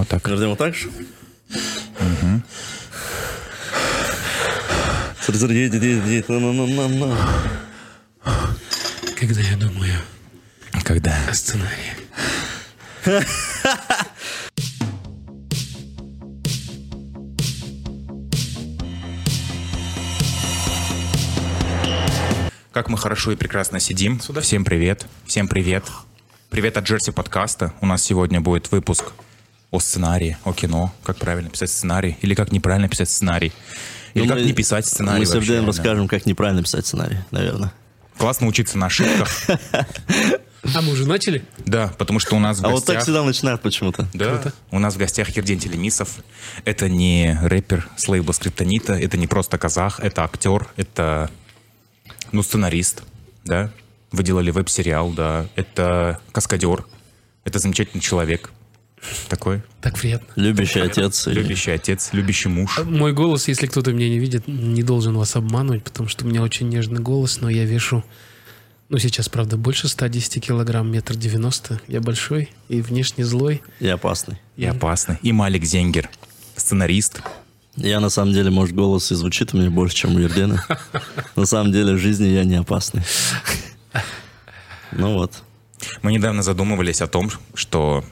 Вот так. Вот так же? Смотри, едет, едет, едет. На. Когда я думаю Когда? о сценарии. Как мы хорошо и прекрасно сидим. Всем привет. Всем привет. Привет от Джерси подкаста. У нас сегодня будет выпуск о сценарии, о кино, как правильно писать сценарий, или как неправильно писать сценарий, или Ну, как мы- не писать сценарий Мы с да. расскажем, как неправильно писать сценарий, наверное. Классно учиться на ошибках. А мы уже начали? Да, потому что у нас в А вот так гостях... всегда начинают почему-то. Да, у нас в гостях Ерден Телемисов. Это не рэпер с лейбла Скриптонита, это не просто казах, это актер, это, ну, сценарист, да. Вы делали веб-сериал, да. Это каскадер, это замечательный человек. Такой. Так приятно. Любящий отец. и- Любящий отец, любящий муж. Мой голос, если кто-то меня не видит, не должен вас обманывать, потому что у меня очень нежный голос, но я вешу, ну сейчас, правда, больше 110 килограмм, метр девяносто. Я большой и внешне злой. И опасный. И опасный. И Малик Зенгер, сценарист. Я на самом деле, может, голос и звучит у меня больше, чем у Ердена. На самом деле в жизни я не опасный. Ну вот. Мы недавно задумывались о том, что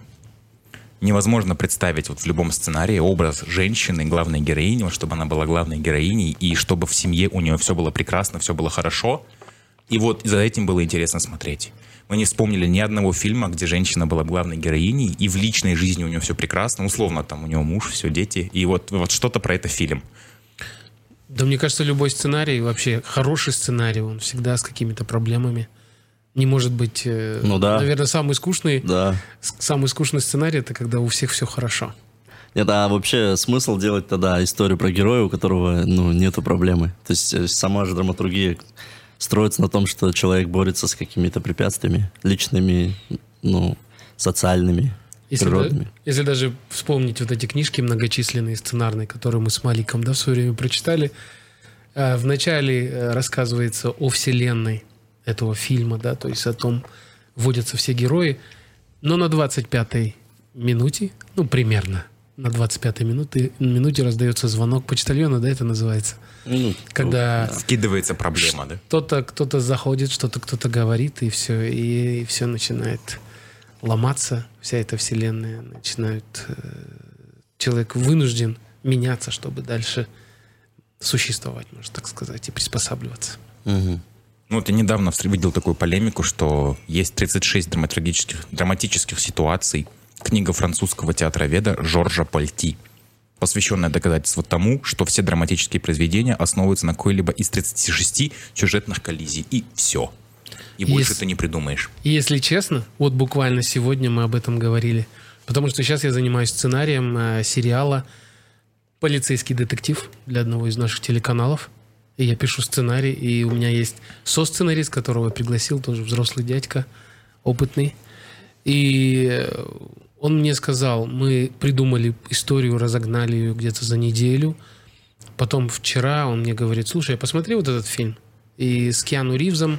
невозможно представить вот в любом сценарии образ женщины, главной героини, вот чтобы она была главной героиней, и чтобы в семье у нее все было прекрасно, все было хорошо. И вот за этим было интересно смотреть. Мы не вспомнили ни одного фильма, где женщина была главной героиней, и в личной жизни у нее все прекрасно, условно, там у нее муж, все, дети, и вот, вот что-то про это фильм. Да мне кажется, любой сценарий, вообще хороший сценарий, он всегда с какими-то проблемами. Не может быть... э, Ну да. Наверное, самый скучный, Да. самый скучный сценарий, это когда у всех все хорошо. Нет, а вообще смысл делать тогда историю про героя, у которого, ну, нету проблемы. То есть э, сама же драматургия строится на том, что человек борется с какими-то препятствиями личными, ну, социальными, Если, природными. да- если даже вспомнить вот эти книжки многочисленные, сценарные, которые мы с Маликом да, в свое время прочитали, э, вначале рассказывается о вселенной этого фильма, да, то есть о том, вводятся все герои, но на 25-й минуте, ну, примерно, на 25-й минуте, минуте раздается звонок почтальона, да, это называется, Ну, когда Скидывается проблема, да? кто-то кто-то заходит, что-то кто-то говорит, и все, и, все начинает ломаться, вся эта вселенная начинает... э, человек вынужден меняться, чтобы дальше существовать, можно так сказать, и приспосабливаться. мгм. Ну, вот я недавно видел такую полемику, что есть 36 драматургических, драматических ситуаций. Книга французского театроведа Жоржа Пальти, посвященная доказательству тому, что все драматические произведения основываются на какой-либо из 36 сюжетных коллизий. И все. И больше Есть- ты не придумаешь. И если честно, вот буквально сегодня мы об этом говорили, потому что сейчас я занимаюсь сценарием э, сериала «Полицейский детектив» для одного из наших телеканалов. И я пишу сценарий, и у меня есть со-сценарист, которого пригласил, тоже взрослый дядька, опытный. И э, он мне сказал, мы придумали историю, разогнали ее где-то за неделю. Потом вчера он мне говорит, слушай, я посмотрел вот этот фильм. И с Киану Ривзом,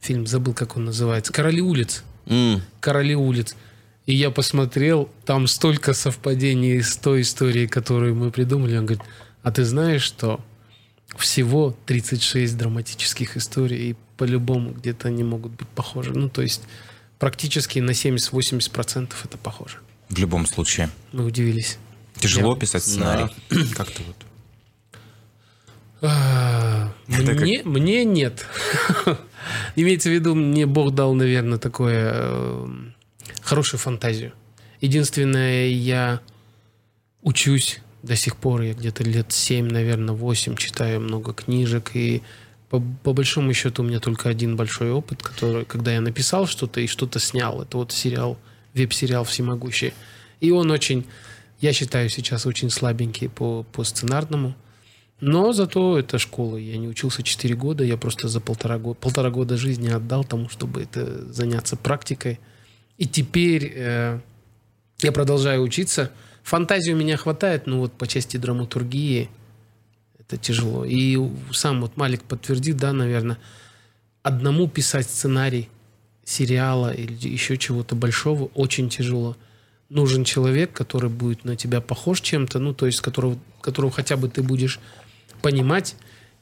фильм, забыл, как он называется, «Короли улиц». М, «Короли улиц». И я посмотрел, там столько совпадений с той историей, которую мы придумали. Он говорит, а ты знаешь, что всего 36 драматических историй, и по-любому где-то они могут быть похожи. Ну, то есть практически на 70-80% это похоже. В любом случае. Мы удивились. Тяжело Я- писать сценарий. Как-то вот. А, Это как- Мне, мне нет. Имеется в виду, мне Бог дал, наверное, такое э, хорошую фантазию. Единственное, я учусь до сих пор, я где-то лет 7, наверное, 8 читаю много книжек, и по, по большому счету у меня только один большой опыт, который, когда я написал что-то и что-то снял, это вот сериал, веб-сериал «Всемогущий». И он очень, я считаю, сейчас очень слабенький по, по сценарному, но зато это школа. Я не учился 4 года, я просто за полтора года, полтора года жизни отдал тому, чтобы это заняться практикой. И теперь э, я продолжаю учиться. Фантазии у меня хватает, но вот по части драматургии это тяжело. И сам вот Малик подтвердит, да, наверное, одному писать сценарий сериала или еще чего-то большого очень тяжело. нужен человек, который будет на тебя похож чем-то, ну, то есть которого, которого хотя бы ты будешь понимать,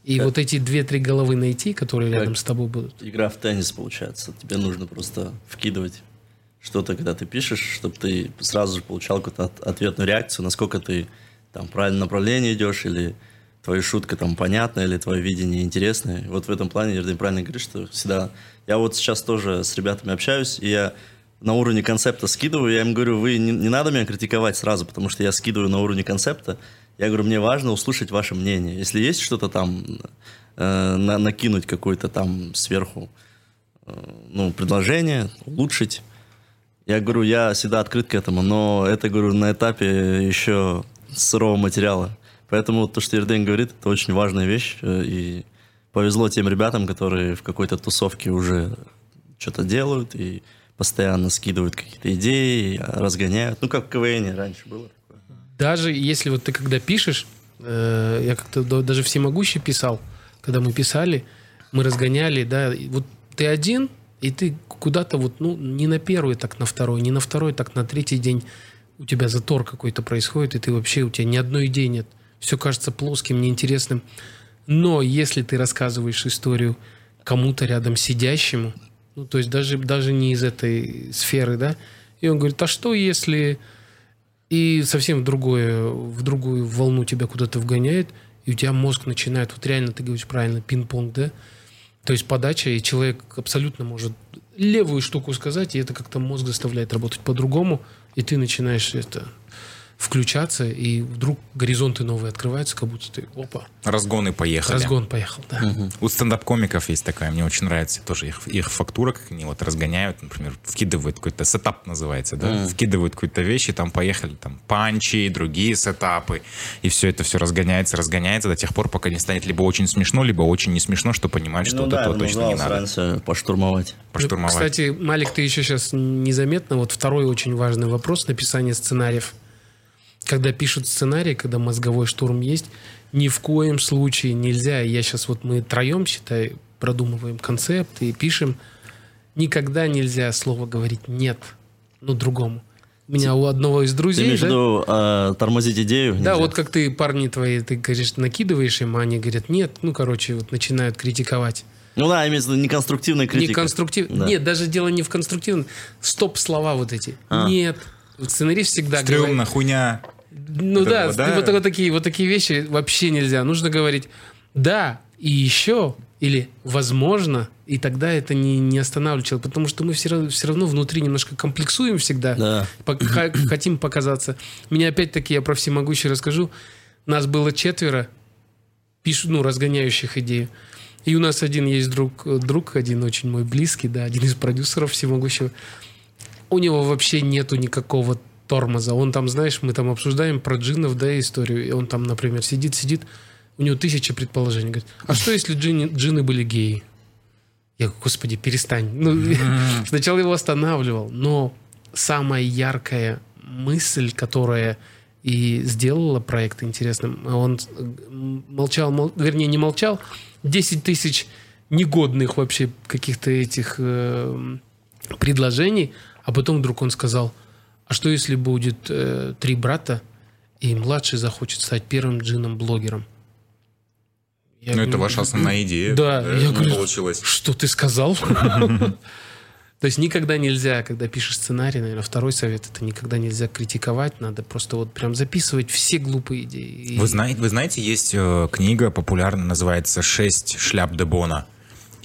и Как- вот эти две-три головы найти, которые Как- рядом с тобой будут. Игра в теннис получается. Тебе нужно просто вкидывать что-то, когда ты пишешь, чтобы ты сразу же получал какую-то от- ответную реакцию, насколько ты там в направлении идешь, или твоя шутка там понятна, или твое видение интересное. Вот в этом плане Ердин правильно говорит, что всегда... Я вот сейчас тоже с ребятами общаюсь, и я на уровне концепта скидываю, я им говорю, вы не, не надо меня критиковать сразу, потому что я скидываю на уровне концепта. Я говорю, мне важно услышать ваше мнение. Если есть что-то там, э, на- накинуть какое-то там сверху э, ну, предложение, улучшить. Я говорю, я всегда открыт к этому, но это, говорю, на этапе еще сырого материала. Поэтому то, что Ерден говорит, это очень важная вещь. э, И повезло тем ребятам, которые в какой-то тусовке уже что-то делают и постоянно скидывают какие-то идеи, разгоняют. Ну, как в КВН раньше было. такое. Даже если вот ты когда пишешь, э, я как-то да- даже всемогущий писал, когда мы писали, мы разгоняли, да, вот ты один, и ты куда-то вот, ну, не на первый, так на второй, не на второй, так на третий день у тебя затор какой-то происходит, и ты вообще, у тебя ни одной идеи нет. Все кажется плоским, неинтересным. Но если ты рассказываешь историю кому-то рядом сидящему, ну, то есть даже, даже не из этой сферы, да, и он говорит, а что если и совсем в, другое, в другую волну тебя куда-то вгоняет, и у тебя мозг начинает, вот реально ты говоришь правильно, пинг-понг, да? То есть подача, и человек абсолютно может левую штуку сказать, и это как-то мозг заставляет работать по-другому, и ты начинаешь это включаться, и вдруг горизонты новые открываются, как будто ты, опа, Разгоны поехали. разгон поехал, да. У стендап-комиков есть такая, мне очень нравится тоже их, их фактура, как они вот разгоняют, например, вкидывают какой-то setup называется, да, вкидывают какую-то вещь, и там поехали там punch и, другие setup ы, и все это все разгоняется, разгоняется до тех пор, пока не станет либо очень смешно, либо очень не смешно, что понимать, что Ну вот да, этого точно не надо поштурмовать. поштурмовать. Ну, Кстати, Малик, ты еще сейчас незаметно, вот второй очень важный вопрос написания сценариев. Когда пишут сценарий, когда мозговой штурм есть, ни в коем случае нельзя, я сейчас вот мы троем, считай, продумываем концепт и пишем, никогда нельзя слово говорить «нет», ну, другому. У меня у одного из Ты друзей... имеешь в да, виду а, тормозить идею? да, Нельзя? вот как ты, парни твои, ты, говоришь, накидываешь им, а они говорят, нет, ну, короче, вот начинают критиковать. Ну да, имеется в виду неконструктивная критика. Не конструктив... Да. Нет, даже дело не в конструктивном. Стоп-слова вот эти. А. Нет. Сценарист всегда Стрёмно, говорит... хуйня. Ну Вот да, этого, да. Вот, вот такие, вот такие вещи вообще нельзя. Нужно говорить «да» и «еще» или «возможно», и тогда это не, не останавливает потому что мы все равно, все равно внутри немножко комплексуем всегда, Да. Пок- ха- хотим показаться. Меня опять-таки, я про всемогущий расскажу, нас было четверо, пишут, ну, разгоняющих идею. И у нас один есть друг, друг один очень мой близкий, да, один из продюсеров всемогущего. У него вообще нету никакого тормоза. Он там, знаешь, мы там обсуждаем про джинов, да, историю. И он там, например, сидит, сидит, у него тысяча предположений. Говорит, а что если джинни- джины были геи? Я говорю, господи, перестань. Ну, сначала его останавливал, но самая яркая мысль, которая и сделала проект интересным, он молчал, мол- вернее, не молчал, 10 тысяч негодных вообще каких-то этих э, предложений, а потом вдруг он сказал, а что если будет э, три брата, и младший захочет стать первым джином-блогером? Я Ну, это говорю, ваша основная идея. Да, я ну, говорю, получилось. что ты сказал? То есть никогда нельзя, когда пишешь сценарий, наверное, второй совет, это никогда нельзя критиковать, надо просто вот прям записывать все глупые идеи. Вы знаете, вы знаете, есть э, книга популярная, называется «Шесть шляп де Боно».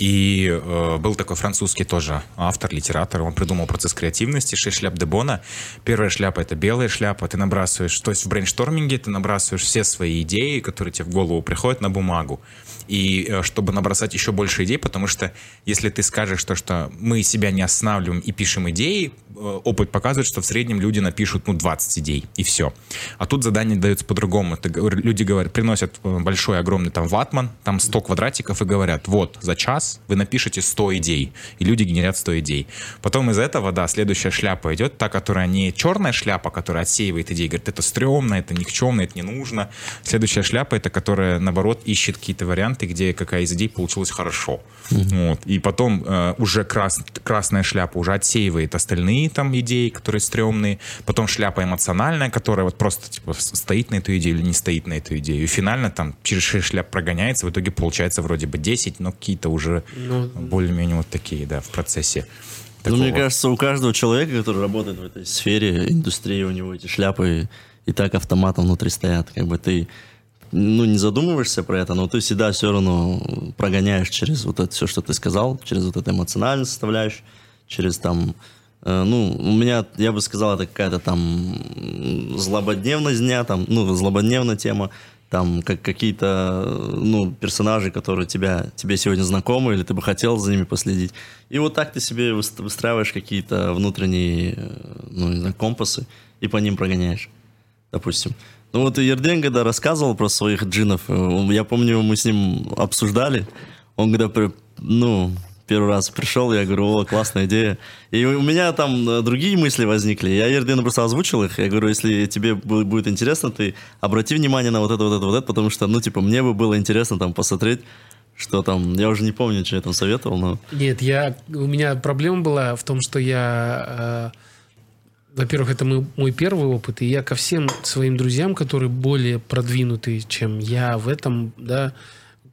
И э, был такой французский тоже автор, литератор, он придумал процесс креативности, шесть шляп де Боно. Первая шляпа — это белая шляпа, ты набрасываешь, то есть в brainstorming е ты набрасываешь все свои идеи, которые тебе в голову приходят, на бумагу. И э, чтобы набросать еще больше идей, потому что если ты скажешь то, что мы себя не останавливаем и пишем идеи, э, опыт показывает, что в среднем люди напишут, ну, 20 идей, и все. А тут задание дается по-другому. Люди говорят, приносят э, большой, огромный там ватман, там 100 квадратиков и говорят, вот, за час Вы напишите 100 идей, и люди генерят 100 идей. Потом из этого, да, следующая шляпа идет, та, которая не черная шляпа, которая отсеивает идеи, говорит, это стрёмно, это никчемно, это не нужно. Следующая шляпа, это которая, наоборот, ищет какие-то варианты, где какая из идей получилась хорошо. Mm-hmm. Вот. И потом э, уже крас, красная шляпа уже отсеивает остальные там идеи, которые стрёмные. Потом шляпа эмоциональная, которая вот просто типа стоит на эту идею или не стоит на эту идею. И финально там через 6 шляп прогоняется, в итоге получается вроде бы 10, но какие-то уже ну, более-менее вот такие, да, в процессе. Ну, мне кажется, у каждого человека, который работает в этой сфере, индустрии, у него эти шляпы и так автоматом внутри стоят. Как бы ты ну, не задумываешься про это, но ты всегда все равно прогоняешь через вот это все, что ты сказал, через вот это эмоциональную составляющую, через там, э, ну, у меня, я бы сказал, это какая-то там злободневность дня, там, ну, злободневная тема, там как какие-то ну, персонажи, которые тебя, тебе сегодня знакомы, или ты бы хотел за ними последить. И вот так ты себе выстраиваешь какие-то внутренние э, ну, не знаю, компасы и по ним прогоняешь, допустим. Ну вот Ерден, когда рассказывал про своих джинов, э, я помню, мы с ним обсуждали, он когда, ну, первый раз пришел, я говорю, о, классная идея. И у меня там э, другие мысли возникли. Я Ердену просто озвучил их. Я говорю, если тебе будет интересно, ты обрати внимание на вот это, вот это, вот это, потому что, ну, типа, мне бы было интересно там посмотреть, что там, я уже не помню, что я там советовал, но... Нет, я, у меня проблема была в том, что я... Э, во-первых, это мой, мой первый опыт, и я ко всем своим друзьям, которые более продвинутые, чем я в этом, да,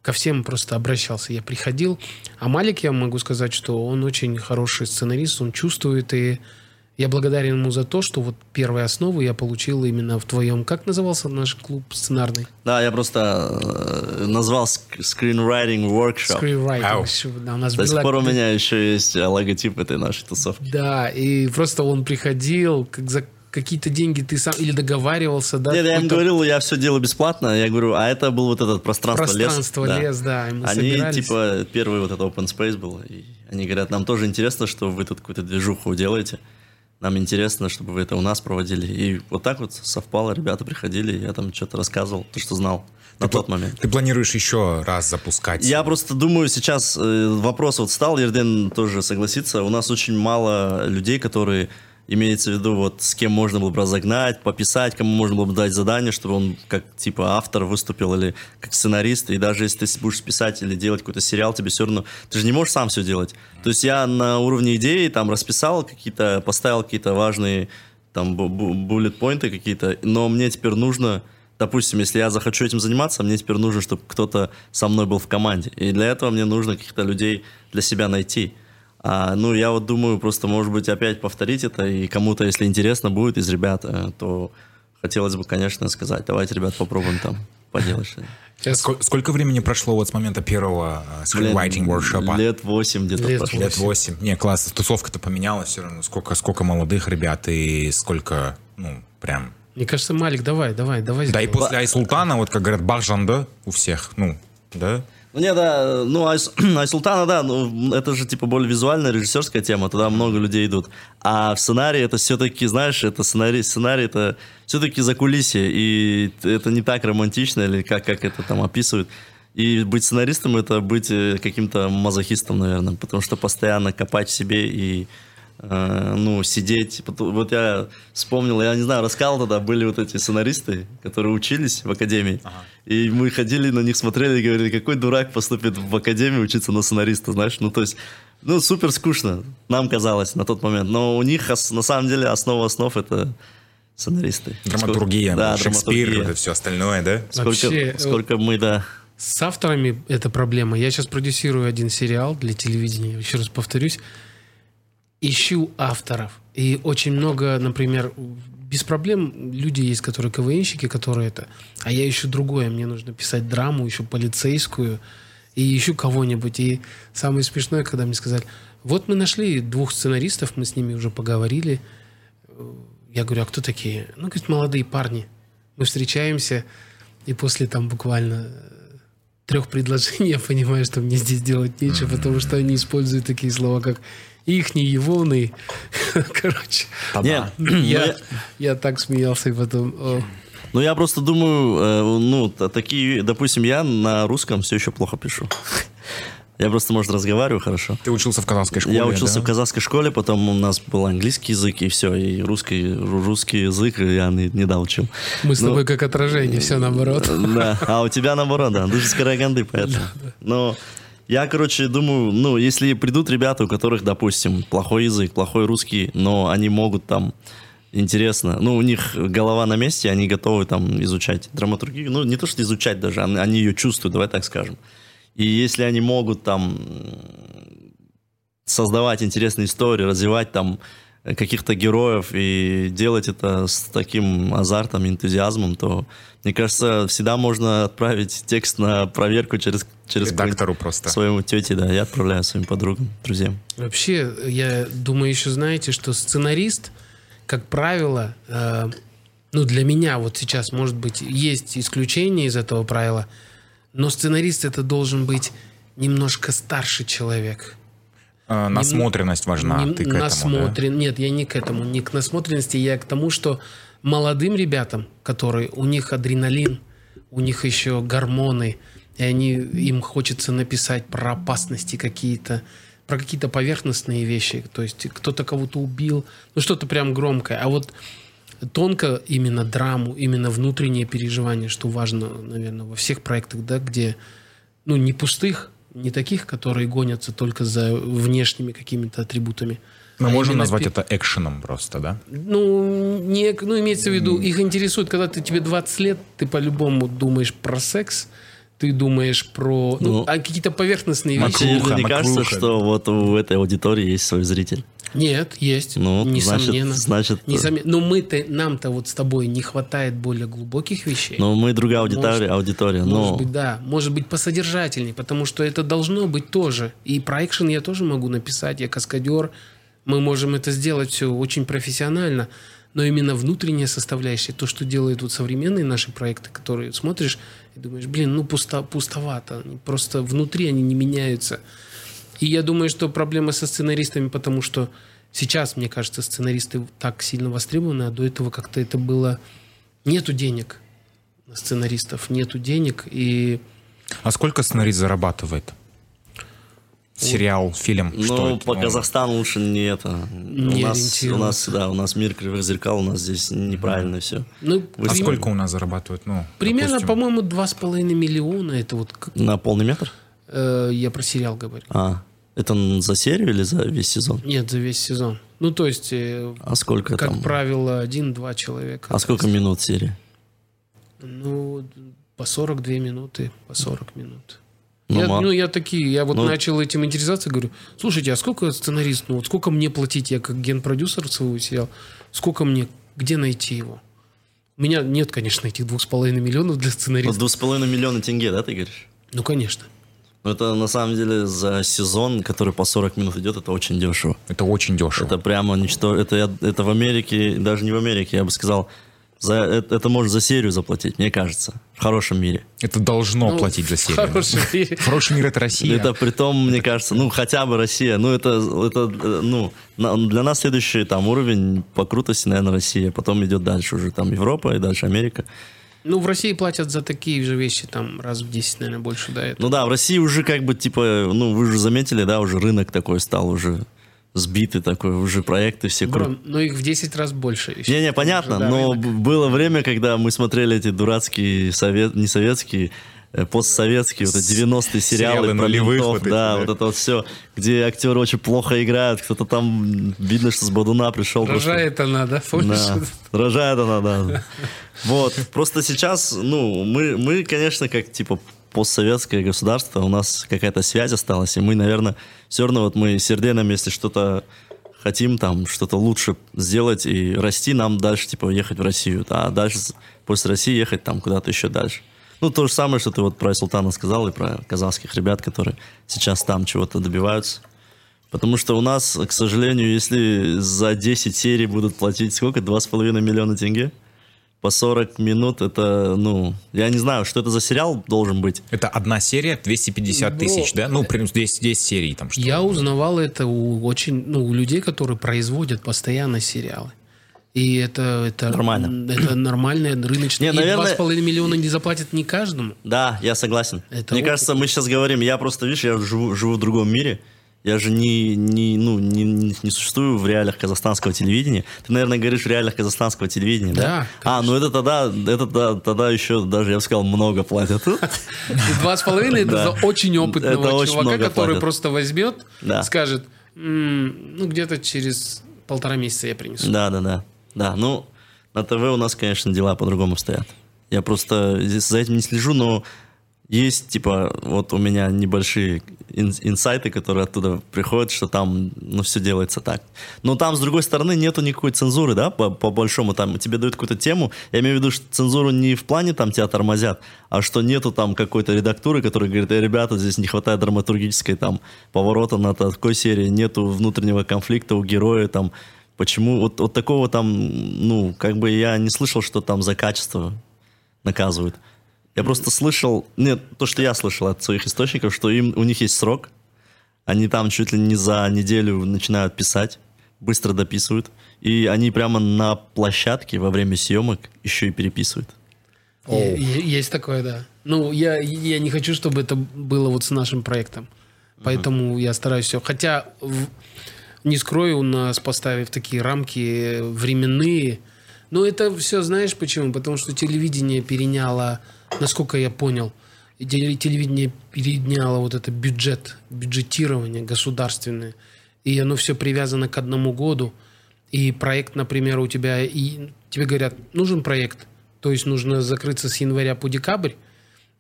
ко всем просто обращался. Я приходил. А Малик, я могу сказать, что он очень хороший сценарист, он чувствует, и я благодарен ему за то, что вот первую основу я получил именно в твоем... Как назывался наш клуб сценарный? Да, я просто э, назвал Screenwriting Workshop. Screenwriting. Да, у нас До сих пор у меня еще есть логотип этой нашей тусовки. Да, и просто он приходил, как за какие-то деньги ты сам или договаривался, да? Нет, я им говорил, я все делаю бесплатно. Я говорю, а это был вот этот пространство, пространство лес. лес, да. да они собирались. типа первый вот этот open space был. И они говорят, нам тоже интересно, что вы тут какую-то движуху делаете. Нам интересно, чтобы вы это у нас проводили. И вот так вот совпало, ребята приходили, я там что-то рассказывал, то, что знал на ты тот момент. Ты планируешь еще раз запускать? Я просто думаю, сейчас э, вопрос вот стал, Ерден тоже согласится. У нас очень мало людей, которые имеется в виду, вот с кем можно было бы разогнать, пописать, кому можно было бы дать задание, чтобы он как типа автор выступил или как сценарист. И даже если ты будешь писать или делать какой-то сериал, тебе все равно... Ты же не можешь сам все делать. То есть я на уровне идеи там расписал какие-то, поставил какие-то важные там буллет-поинты какие-то, но мне теперь нужно допустим, если я захочу этим заниматься, мне теперь нужно, чтобы кто-то со мной был в команде. И для этого мне нужно каких-то людей для себя найти. А, ну, я вот думаю, просто, может быть, опять повторить это, и кому-то, если интересно будет из ребят, э, то хотелось бы, конечно, сказать, давайте, ребят, попробуем там поделать. Сколько, сколько времени прошло вот с момента первого uh, screenwriting workshop? Лет восемь где-то лет прошло. Лет восемь. Не, классно. Тусовка-то поменялась все равно. Сколько, сколько молодых ребят и сколько, ну, прям... Мне кажется, Малик, давай, давай, давай. Да, и после Айсултана, вот как говорят, Бахжанда у всех, ну, да? Ну, да, ну, Айс, Айсултана, да, ну, это же, типа, более визуальная, режиссерская тема, туда много людей идут. А в сценарии это все-таки, знаешь, это сценарий, сценарий это все-таки за кулисье, и это не так романтично, или как, как это там описывают. И быть сценаристом — это быть э, каким-то мазохистом, наверное, потому что постоянно копать себе и ну, сидеть. Вот я вспомнил, я не знаю, рассказал тогда, были вот эти сценаристы, которые учились в академии, ага. и мы ходили на них, смотрели и говорили, какой дурак поступит в академию учиться на сценариста, знаешь, ну, то есть, ну, супер скучно, нам казалось на тот момент, но у них на самом деле основа основ это сценаристы. Драматургия, да, Шекспир, драматургия. это все остальное, да? Сколько, Вообще, сколько мы, да. С авторами это проблема. Я сейчас продюсирую один сериал для телевидения, еще раз повторюсь, ищу авторов. И очень много, например, без проблем люди есть, которые КВНщики, которые это... А я ищу другое. Мне нужно писать драму, ищу полицейскую. И ищу кого-нибудь. И самое смешное, когда мне сказали, вот мы нашли двух сценаристов, мы с ними уже поговорили. Я говорю, а кто такие? Ну, говорит, молодые парни. Мы встречаемся, и после там буквально трех предложений я понимаю, что мне здесь делать нечего, потому что они используют такие слова, как ихний волны. Короче. Нет, я, я так смеялся и потом... О. Ну, я просто думаю, э, ну, такие, допустим, я на русском все еще плохо пишу. Я просто, может, разговариваю хорошо. Ты учился в казахской школе, Я учился да? в казахской школе, потом у нас был английский язык, и все, и русский, русский язык я не, не доучил. Мы с Ну, тобой как отражение, все наоборот. Да, а у тебя наоборот, да, ты же с Караганды, поэтому. Но я, короче, думаю, ну, если придут ребята, у которых, допустим, плохой язык, плохой русский, но они могут там интересно, ну, у них голова на месте, они готовы там изучать драматургию, ну, не то, что изучать даже, они, ее чувствуют, давай так скажем. И если они могут там создавать интересные истории, развивать там каких-то героев и делать это с таким азартом, энтузиазмом, то, мне кажется, всегда можно отправить текст на проверку через, через Редактору просто. своему тете, да, я отправляю своим подругам, друзьям. Вообще, я думаю, еще знаете, что сценарист, как правило, э, ну, для меня вот сейчас, может быть, есть исключение из этого правила, но сценарист это должен быть немножко старше человек. А, насмотренность важна. Не- Ты к этому, да? насмотрен- Нет, я не к этому, не к насмотренности, я к тому, что молодым ребятам, которые у них адреналин, у них еще гормоны, и они им хочется написать про опасности какие-то, про какие-то поверхностные вещи, то есть кто-то кого-то убил, ну что-то прям громкое, а вот тонко именно драму, именно внутреннее переживание, что важно, наверное, во всех проектах, да, где, ну, не пустых, не таких, которые гонятся только за внешними какими-то атрибутами. Мы а можем назвать пе- это экшеном просто, да? Ну, не, ну, имеется в виду, их интересует, когда ты тебе 20 лет, ты по-любому думаешь про секс, ты думаешь про ну, Ну, а какие-то поверхностные Макруха, вещи. Тебе не кажется, макруха. что вот у этой аудитории есть свой зритель? Нет, есть, Ну, несомненно. значит- значит, Несомненно. Но мы-то, нам-то вот с тобой не хватает более глубоких вещей. Ну, мы другая аудитория, Может- аудитория, Может но... быть, да. Может быть, посодержательней, потому что это должно быть тоже. И про экшен я тоже могу написать. Я каскадер. Мы можем это сделать все очень профессионально. Но именно внутренняя составляющая, то, что делают вот современные наши проекты, которые смотришь и думаешь, блин, ну пусто, пустовато. Просто внутри они не меняются. И я думаю, что проблема со сценаристами, потому что сейчас, мне кажется, сценаристы так сильно востребованы, а до этого как-то это было... Нету денег на сценаристов, нету денег, и А сколько сценарист зарабатывает? Сериал, фильм, что Ну, это? по Ну, Казахстану лучше не это. Не у, нас, у нас, да, у нас мир кривых зеркал, у нас здесь неправильно все. ну, А прим- сколько у нас зарабатывают? Ну, Примерно, допустим, по-моему, два с половиной миллиона. Это вот как- На полный метр? э, я про сериал говорю. А, это за серию или за весь сезон? Нет, за весь сезон. Ну, то есть, э, А сколько как там? правило, один-два человека. А сколько минут серии? Ну, по 42 минуты, по 40 минут. Ну, я, ну, я такие, я вот Ну- начал этим интересоваться, говорю, слушайте, а сколько сценарист, ну вот сколько мне платить, я как генпродюсер своего сериала, сколько мне, где найти его? У меня нет, конечно, этих двух с половиной миллионов для Вот сценариста. два с половиной миллиона тенге, да, ты говоришь? Ну, конечно. Ну, это на самом деле за сезон, который по 40 минут идет, это очень дешево. Это очень дешево. Это прямо ничто. Это, я- это в Америке, даже не в Америке, я бы сказал, за, это, это может за серию заплатить, мне кажется, в хорошем мире. Это должно Ну, платить за в серию. хорошем мире. Хороший мир — это Россия. Это при том, мне кажется, ну хотя бы Россия. Ну это, это ну для нас следующий там уровень по крутости, наверное, Россия. Потом идет дальше уже там Европа и дальше Америка. Ну, в России платят за такие же вещи там раз в 10, наверное, больше, да, это. Ну да, в России уже как бы типа, ну вы же заметили, да, уже рынок такой стал уже сбитый такой, уже проекты все Бро, крутые. но их в 10 раз больше. еще. Не-не, понятно, Уже, да, но рынок. было время, когда мы смотрели эти дурацкие, совет, не советские, э, постсоветские, вот эти 90-е сериалы, Сериалы про нулевых ментов, да, да. вот это вот все, где актеры очень плохо играют, кто-то там, видно, что с Бодуна пришел. просто. Рожает она, да, помнишь? Да, рожает она, да. Вот, просто сейчас, ну, мы, мы, конечно, как, типа, постсоветское государство, у нас какая-то связь осталась, и мы, наверное, все равно вот мы с Ерденом, если что-то хотим там, что-то лучше сделать и расти, нам дальше, типа, ехать в Россию, а дальше после России ехать там куда-то еще дальше. Ну, то же самое, что ты вот про Султана сказал, и про казахских ребят, которые сейчас там чего-то добиваются. Потому что у нас, к сожалению, если за 10 серий будут платить сколько? 2,5 миллиона тенге? По 40 минут это, ну, я не знаю, что это за сериал должен быть. Это одна серия, 250 Бро, тысяч, да? Ну, примерно 10, 10 серий там. Что Я узнавал это у очень, ну, у людей, которые производят постоянно сериалы. И это, это Нормально. Это нормальное рыночное. Не, наверное- И 2,5 миллиона не заплатят не каждому. Да, я согласен. Это Мне опыт. кажется, мы сейчас говорим, я просто, видишь, я живу, живу в другом мире. Я же не, не, ну, не, не существую в реалиях казахстанского телевидения. Ты, наверное, говоришь в реалиях казахстанского телевидения, да? Да, А, ну это тогда, это да- тогда еще даже, я бы сказал, много платят. И 2,5 это Да. за очень опытного Это чувака, который просто возьмет, скажет, «М, ну где-то через полтора месяца я принесу. Да, да, да. Да, ну, на ТВ у нас, конечно, дела по-другому стоят. Я просто за этим не слежу, но есть, типа, вот у меня небольшие ин- инсайты, которые оттуда приходят, что там, ну, все делается так. Но там, с другой стороны, нету никакой цензуры, да, по, по большому. Там тебе дают какую-то тему. Я имею в виду, что цензуру не в плане там тебя тормозят, а что нету там какой-то редактуры, которая говорит, э, ребята, здесь не хватает драматургической там поворота на такой серии, нету внутреннего конфликта у героя там. Почему? Вот, вот такого там, ну, как бы я не слышал, что там за качество наказывают. Я просто слышал, нет, то, что я слышал от своих источников, что им, у них есть срок, они там чуть ли не за неделю начинают писать, быстро дописывают, и они прямо на площадке во время съемок еще и переписывают. Е- Есть такое, да. Ну, я, я не хочу, чтобы это было вот с нашим проектом. Поэтому я стараюсь все. Хотя, в- не скрою, у нас поставив такие рамки временные. Но это все знаешь почему? Потому что телевидение переняло, насколько я понял, телевидение переняло вот это бюджет, бюджетирование государственное. И оно все привязано к одному году. И проект, например, у тебя, и тебе говорят, нужен проект, то есть нужно закрыться с января по декабрь,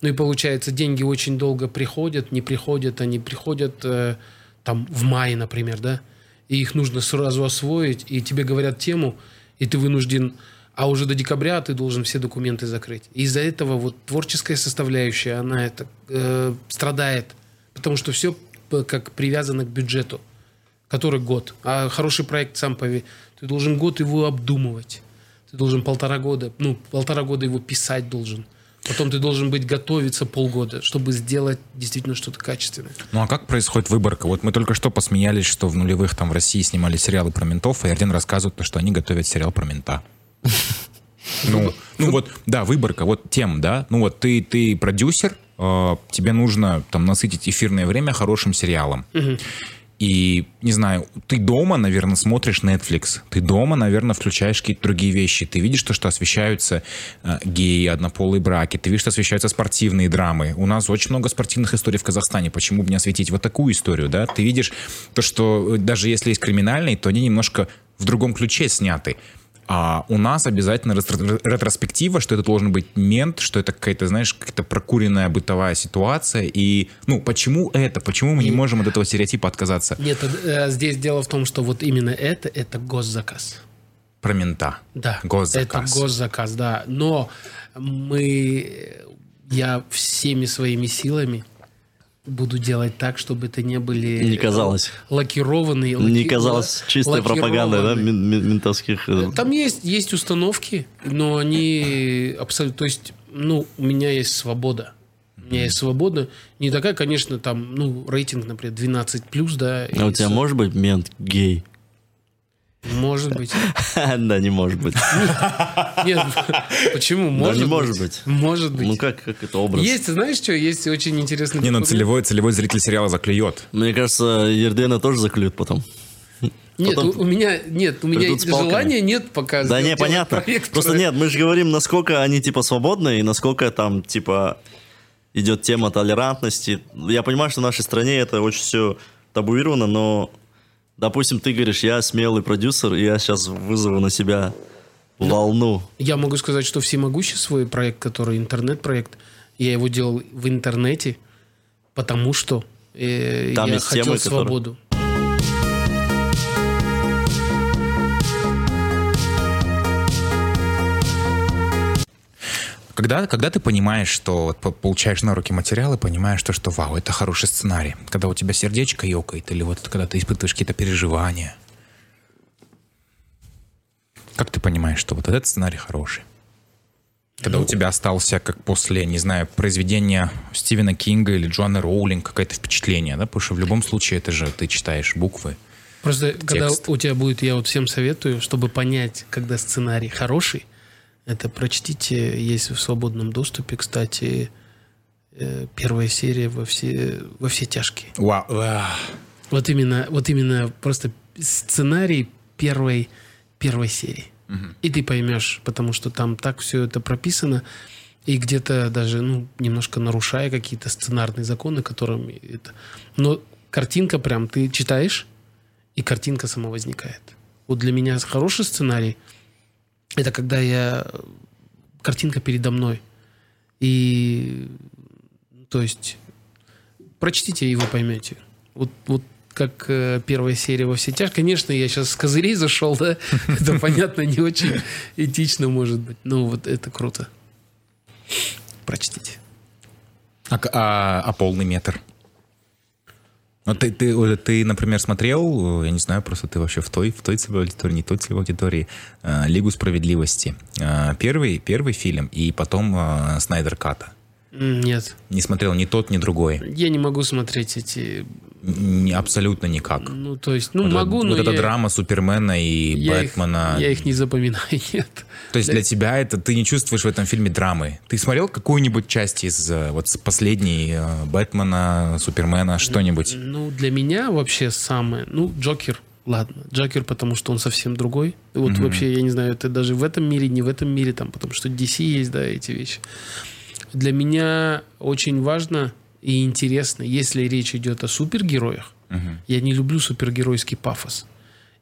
ну и получается, деньги очень долго приходят, не приходят, они приходят э, там в мае, например, да, и их нужно сразу освоить, и тебе говорят тему, и ты вынужден, а уже до декабря ты должен все документы закрыть. Из-за этого вот творческая составляющая, она это э, страдает, потому что все как привязано к бюджету, который год. А хороший проект сам пове, ты должен год его обдумывать. Ты должен полтора года, ну, полтора года его писать должен. Потом ты должен быть готовиться полгода, чтобы сделать действительно что-то качественное. Ну а как происходит выборка? Вот мы только что посмеялись, что в нулевых там в России снимали сериалы про ментов, и один рассказывает, что они готовят сериал про мента. Ну, ну вот, да, выборка, вот тем, да. Ну вот ты, ты продюсер, э, тебе нужно там насытить эфирное время хорошим сериалом. И, не знаю, ты дома, наверное, смотришь Netflix, ты дома, наверное, включаешь какие-то другие вещи. Ты видишь то, что освещаются э, геи, однополые браки, ты видишь, что освещаются спортивные драмы. У нас очень много спортивных историй в Казахстане. Почему бы не осветить вот такую историю, да? Ты видишь то, что э, даже если есть криминальные, то они немножко в другом ключе сняты. А у нас обязательно ретро- ретроспектива, что это должен быть мент, что это какая-то, знаешь, какая-то прокуренная бытовая ситуация. И, ну, почему это? Почему мы не можем от этого стереотипа отказаться? Нет, э, здесь дело в том, что вот именно это, это госзаказ. Про мента. Да, Госзаказ. это госзаказ, да. Но мы, я всеми своими силами буду делать так, чтобы это не были... Не казалось. Лакированные... Не лаки- казалось чистой пропагандой, да, ментовских... э, Там есть, есть установки, но они абсолютно... То есть, ну, у меня есть свобода. У меня есть свобода. Не такая, конечно, там, ну, рейтинг, например, 12+, да. А у тебя с- может быть мент гей? Может быть. Да, не может быть. Нет, почему? Может не может быть. Может быть. Ну как, как это образ? Есть, знаешь что, есть очень интересный... Не, ну целевой, целевой зритель сериала заклюет. Мне кажется, Ердена тоже заклюют потом. Нет, потом у, у меня нет, у меня желания нет пока. Да не, понятно. проект, Просто нет, мы же говорим, насколько они типа свободны и насколько там типа идет тема толерантности. Я понимаю, что в нашей стране это очень все табуировано, но, допустим, ты говоришь, я смелый продюсер, и я сейчас вызову на себя волну. Я могу сказать, что всемогущий свой проект, который интернет-проект, я его делал в интернете, потому что э, Там я хотел темы, которые- Когда, когда ты понимаешь, что получаешь на руки материалы, понимаешь, что, что вау, это хороший сценарий. Когда у тебя сердечко ёкает, или вот когда ты испытываешь какие-то переживания. Как ты понимаешь, что вот этот сценарий хороший? Когда у тебя остался, как после, не знаю, произведения Стивена Кинга или Джоанны Роулинг, какое-то впечатление, да? Потому что в любом случае это же ты читаешь буквы. Просто когда Текст. у тебя будет, я вот всем советую, чтобы понять, когда сценарий хороший, это прочтите, есть в свободном доступе, кстати, э, первая серия во все, во все тяжкие. Вау. а. Вот именно, вот именно просто сценарий первой, первой серии. И ты поймешь, потому что там так все это прописано, и где-то даже, ну, немножко нарушая какие-то сценарные законы, которыми это... Но картинка прям, ты читаешь, и картинка сама возникает. Вот для меня хороший сценарий — это когда я... Картинка передо мной. И... То есть... Прочтите, вы поймете. Вот, вот как э, первая серия во все тяжкие. Конечно, я сейчас с козырей зашел, да? Это, понятно, не очень этично, может быть. Но вот это круто. Прочтите. А, а- а полный метр? Ну, ты, ты, ты, например, смотрел, э, я не знаю, просто ты вообще в той, в той целевой аудитории, не той целевой аудитории, э, «Лигу справедливости». Э, первый, первый фильм и потом «Снайдер Ката». Нет. Не смотрел ни тот, ни другой. Я не могу смотреть эти... Н- абсолютно никак. Ну, то есть, ну, вот могу, это, но вот эта я, драма Супермена и я их- Бэтмена. я их не запоминаю, нет. То есть для тебя это ты не чувствуешь в этом фильме драмы. Ты смотрел какую-нибудь часть из э, вот с последней э, Бэтмена, Супермена, что-нибудь? Ну, для меня вообще самое... Ну, Джокер, ладно. Джокер, потому что он совсем другой. Вот вообще, я не знаю, это даже в этом мире, не в этом мире, там, потому что DC есть, да, эти вещи. Для меня очень важно и интересно, если речь идет о супергероях, я не люблю супергеройский пафос.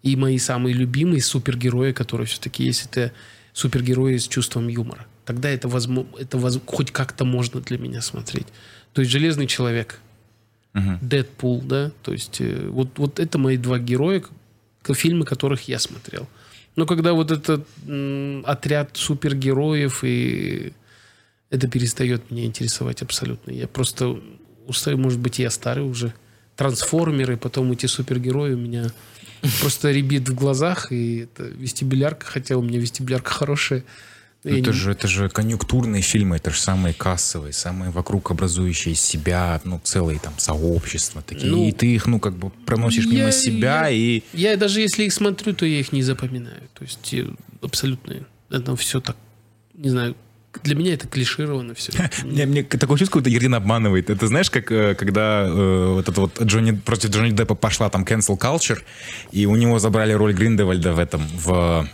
И мои самые любимые супергерои, которые все-таки есть, это супергерои с чувством юмора. Тогда это, возможно, это воз- хоть как-то можно для меня смотреть. То есть «Железный человек», Дэдпул, да, то есть э, вот, вот это мои два героя, фильмы которых я смотрел. Но когда вот этот м, отряд супергероев и это перестает меня интересовать абсолютно. Я просто устаю, может быть, я старый уже. Трансформеры, потом эти супергерои у меня просто ребит в глазах, и это вестибулярка, хотя у меня вестибулярка хорошая. Я Это не- же, это же конъюнктурные фильмы, это же самые кассовые, самые вокруг образующие себя, ну, целые там сообщества такие. Ну, и ты их, ну, как бы проносишь мимо я- себя я- и... Я даже если их смотрю, то я их не запоминаю. То есть э, абсолютно это все так, не знаю, для меня это клишировано все. Мне, мне такое чувство, будто Ердин обманывает. Это знаешь, как э, когда э, вот это вот Джонни, против Джонни Деппа пошла там cancel culture, и у него забрали роль Гриндевальда в этом, в...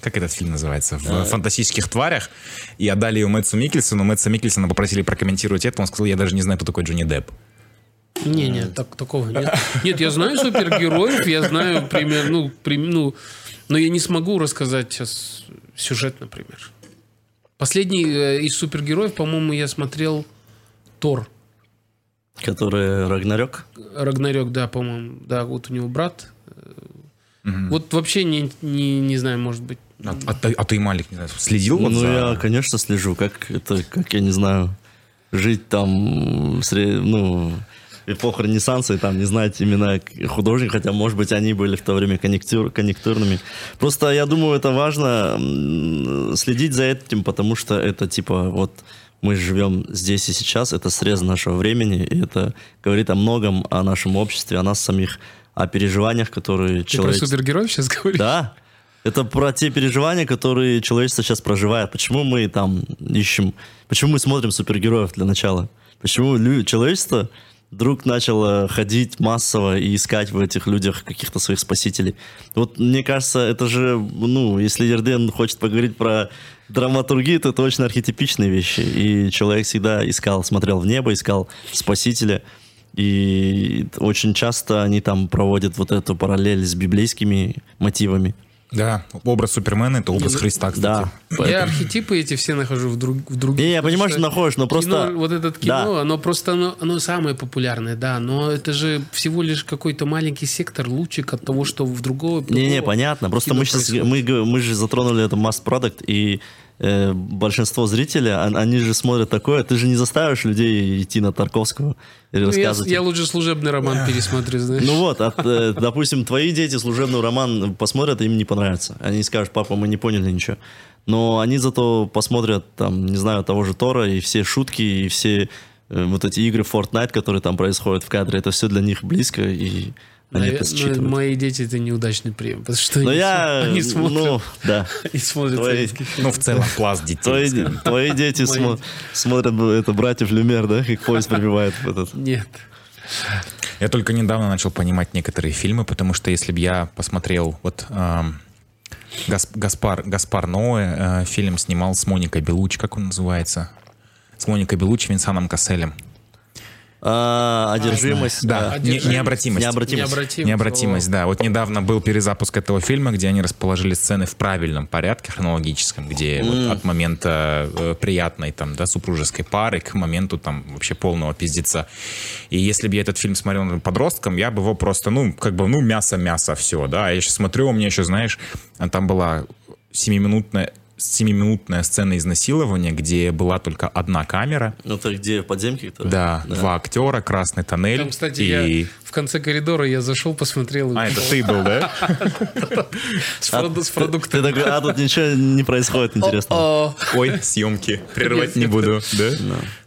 Как этот фильм называется? В «Фантастических тварях». И отдали ее Мэтсу Микельсону. Мэтса Микельсона попросили прокомментировать это. Он сказал, я даже не знаю, кто такой Джонни Депп. Не, не, так, такого нет. Нет, я знаю супергероев, я знаю пример, ну, прим- ну, но я не смогу рассказать сейчас сюжет, например. Последний э, из супергероев, по-моему, я смотрел Тор. Который Рагнарёк. Рагнарёк, да, по-моему. Да, вот у него брат. Э, Вот вообще не, не, не знаю, может быть. А, а ты, а ты, Малик, не знаю, следил вот ну, за- я, конечно, слежу. Как это, как я не знаю, жить там, ну, эпоха Ренессанса, и там не знать имена художников, хотя, может быть, они были в то время конъюнктур, конъюнктурными. Просто я думаю, это важно следить за этим, потому что это типа вот мы живем здесь и сейчас, это срез нашего времени, и это говорит о многом о нашем обществе, о нас самих, о переживаниях, которые Ты про человек... супергероев сейчас говоришь? Да. Это про те переживания, которые человечество сейчас проживает. Почему мы там ищем... Почему мы смотрим супергероев для начала? Почему человечество вдруг начало ходить массово и искать в этих людях каких-то своих спасителей? Вот мне кажется, это же, ну, если Ерден хочет поговорить про драматургию, то это очень архетипичные вещи. И человек всегда искал, смотрел в небо, искал спасителя. И очень часто они там проводят вот эту параллель с библейскими мотивами. Да, образ Супермена — это образ Христа, кстати. Да. Я архетипы эти все нахожу в, друг, в других. Не, я понимаю, что находишь, но просто- кино, вот это кино, Да. оно просто оно, оно самое популярное, да. Но это же всего лишь какой-то маленький сектор, лучик от того, что в другого. Не-не, понятно. Просто мы сейчас мы, мы же затронули это масс-продукт, и э, большинство зрителей, он- они же смотрят такое. Ты же не заставишь людей идти на Тарковского или Ну, я, рассказывать. я лучше служебный роман пересмотрю, знаешь. Ну вот, от, э, допустим, твои дети служебный роман посмотрят, им не понравится. Они скажут, папа, мы не поняли ничего. Но они зато посмотрят, там, не знаю, того же Тора, и все шутки, и все э, вот эти игры Fortnite, которые там происходят в кадре, это все для них близко, и Они Навер- это ну, считывают. мои дети это неудачный прием, потому что Но они, я, смо- они смотрят, ну, да. они смотрят Твои-. Ну, в целом, пласт детей. Твои, твои дети смо- смотрят ну, это братьев Люмер, да, как поезд пробивает в этот. Нет. Я только недавно начал понимать некоторые фильмы, потому что если бы я посмотрел вот эм, Гас- Гаспар, Гаспар Ноэ э, фильм снимал с Моникой Белуч, как он называется? С Моникой Белуч, Винсаном Касселем. А, одержимость. Да, а, не- Одержимость. необратимость. Необратимость. Необратимость. Необратимость, да. Вот недавно был перезапуск этого фильма, где они расположили сцены в правильном порядке хронологическом, где вот от момента э, приятной там, да, супружеской пары к моменту там вообще полного пиздеца. И если бы я этот фильм смотрел подростком, я бы его просто, ну, как бы, ну, мясо-мясо, все, да. А я сейчас смотрю, у меня еще, знаешь, там была семиминутная семиминутная сцена изнасилования, где была только одна камера, Ну, это где, подземке? которые? да, два актера, красный тоннель. Там, кстати, и... я в конце коридора я зашел, посмотрел. и А, это ты был, да? С, Ты продуктами. такой, а тут ничего не происходит интересно. Ой, съемки. Прерывать не буду, да?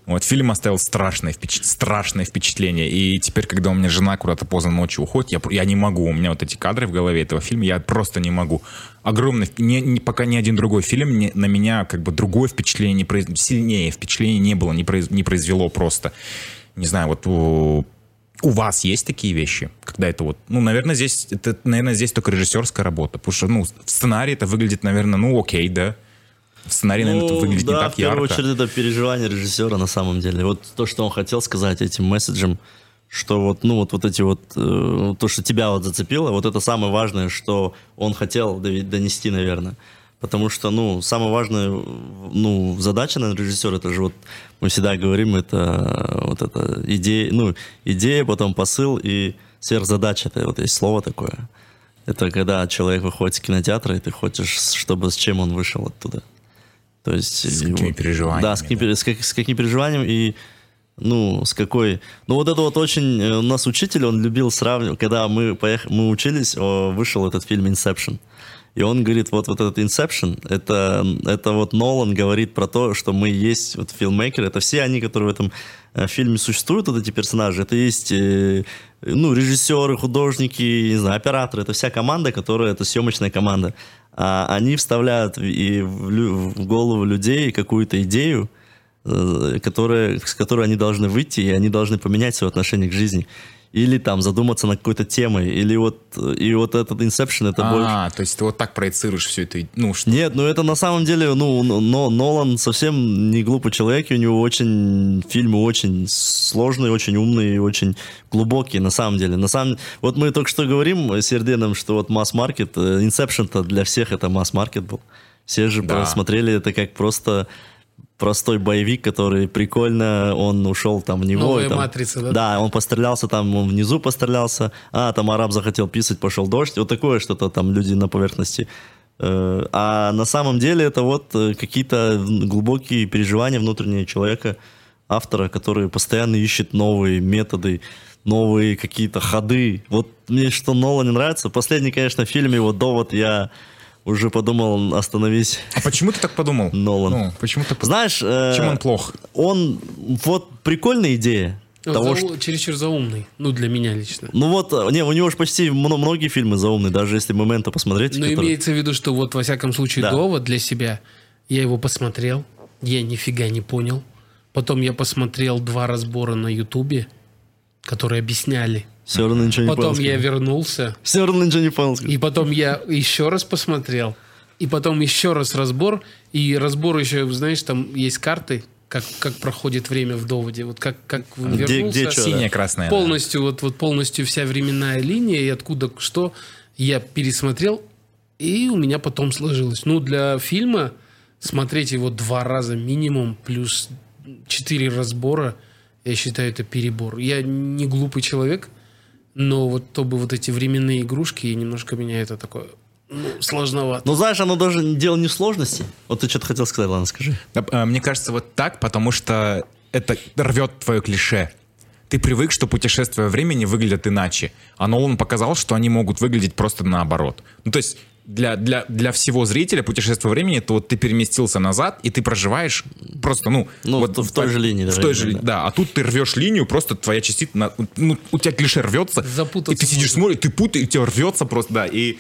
Вот фильм оставил страшное, впечат- страшное впечатление. И теперь, когда у меня жена куда-то поздно ночью уходит, я, я не могу. У меня вот эти кадры в голове этого фильма, я просто не могу. Огромный, не, не- пока ни один другой фильм не- на меня как бы другое впечатление не произ... сильнее впечатление не было, не, произ- не произвело просто. Не знаю, вот у, у вас есть такие вещи, когда это вот, ну, наверное, здесь, это, наверное, здесь только режиссерская работа, потому что, ну, в сценарии это выглядит, наверное, ну, окей, да. В сценарии, наверное, это Ну, выглядит да, не так в первую ярко. очередь это переживание режиссера на самом деле. Вот то, что он хотел сказать этим месседжем, что вот, ну, вот, вот эти вот, э, то, что тебя вот зацепило, вот это самое важное, что он хотел донести, наверное. Потому что, ну, самая важная, ну, задача на режиссера, это же вот, мы всегда говорим, это вот это идея, ну, идея, потом посыл и сверхзадача, это вот есть слово такое. Это когда человек выходит из кинотеатра, и ты хочешь, чтобы с чем он вышел оттуда. То есть... С его- какими переживаниями, Да, с какими, пере- с, как- с каким переживанием и ну, с какой... Ну, вот это вот очень... э, У нас учитель, он любил сравнивать, когда мы, поех... мы учились, вышел этот фильм «Инсепшн». И он говорит, вот, вот этот «Инсепшн», это, это вот Нолан говорит про то, что мы есть вот филммейкеры, это все они, которые в этом э, фильме существуют, вот эти персонажи, это есть, э, ну, режиссеры, художники, не знаю, операторы, это вся команда, которая, это съемочная команда. А они вставляют и в, голову людей какую-то идею, э, которая, с которой они должны выйти, и они должны поменять свое отношение к жизни. Или там задуматься над какой-то темой. Или вот, и вот этот Inception, это больше... А, то есть ты вот так проецируешь всю эту, ну, что... Нет, ну это на самом деле, ну, но Нолан совсем не глупый человек, и у него очень фильмы очень сложные, очень умные, и очень глубокие, на самом деле. На самом, вот мы только что говорим с Ерденом, что вот масс-маркет, э, Inception-то для всех это масс-маркет был. Все же Да. посмотрели это как просто простой боевик, который прикольно, он ушел там в него. Новая там- «Матрица», да? Да, он пострелялся там, он внизу пострелялся, а, там араб захотел писать, пошел дождь, вот такое что-то там люди на поверхности. Э, А на самом деле это вот э, какие-то глубокие переживания внутреннего человека, автора, который постоянно ищет новые методы, новые какие-то ходы. Вот мне что Нола не нравится. Последний, конечно, фильм его «Довод» я уже подумал, остановись. А почему ты так подумал? Нолан. Ну, почему ты... Знаешь... э, Чем он плох? Он... Вот прикольная идея. Он того, зау- что... чересчур заумный. Ну, для меня лично. Ну вот, э, не, у него же почти мно- многие фильмы заумные, даже если момента посмотреть. Но которые- имеется в виду, что вот, во всяком случае, Да. довод для себя. Я его посмотрел, я нифига не понял. Потом я посмотрел два разбора на Ютубе, которые объясняли. Все равно ничего не Потом понял. я вернулся, Все равно ничего не понял. и потом я еще раз посмотрел, и потом еще раз разбор, и разбор еще, знаешь, там есть карты, как, как проходит время в доводе. Вот как, как А Где- вернулся, где да. Синяя, красная. да. полностью, вот, вот полностью вся временная линия, и откуда что, я пересмотрел, и у меня потом сложилось. Ну, для фильма смотреть его два раза минимум, плюс четыре разбора, я считаю, это перебор. Я не глупый человек, но вот то бы вот эти временные игрушки, и немножко меня это такое ну, сложновато. Ну, знаешь, оно даже дело не в сложности. Вот ты что-то хотел сказать, ладно, скажи. Э, Мне кажется, вот так, потому что это рвет твое клише. Ты привык, что путешествия во времени выглядят иначе. А Нолан показал, что они могут выглядеть просто наоборот. Ну, то есть, для, для, для всего зрителя путешествие во времени, то вот ты переместился назад, и ты проживаешь просто, ну... Ну, вот в той же линии, В да, той же, да. да. А тут ты рвешь линию, просто твоя частица... на- ну, у тебя клише рвется, Запутаться и ты сидишь, смотришь, ты путаешь, и тебя рвется просто, да, и...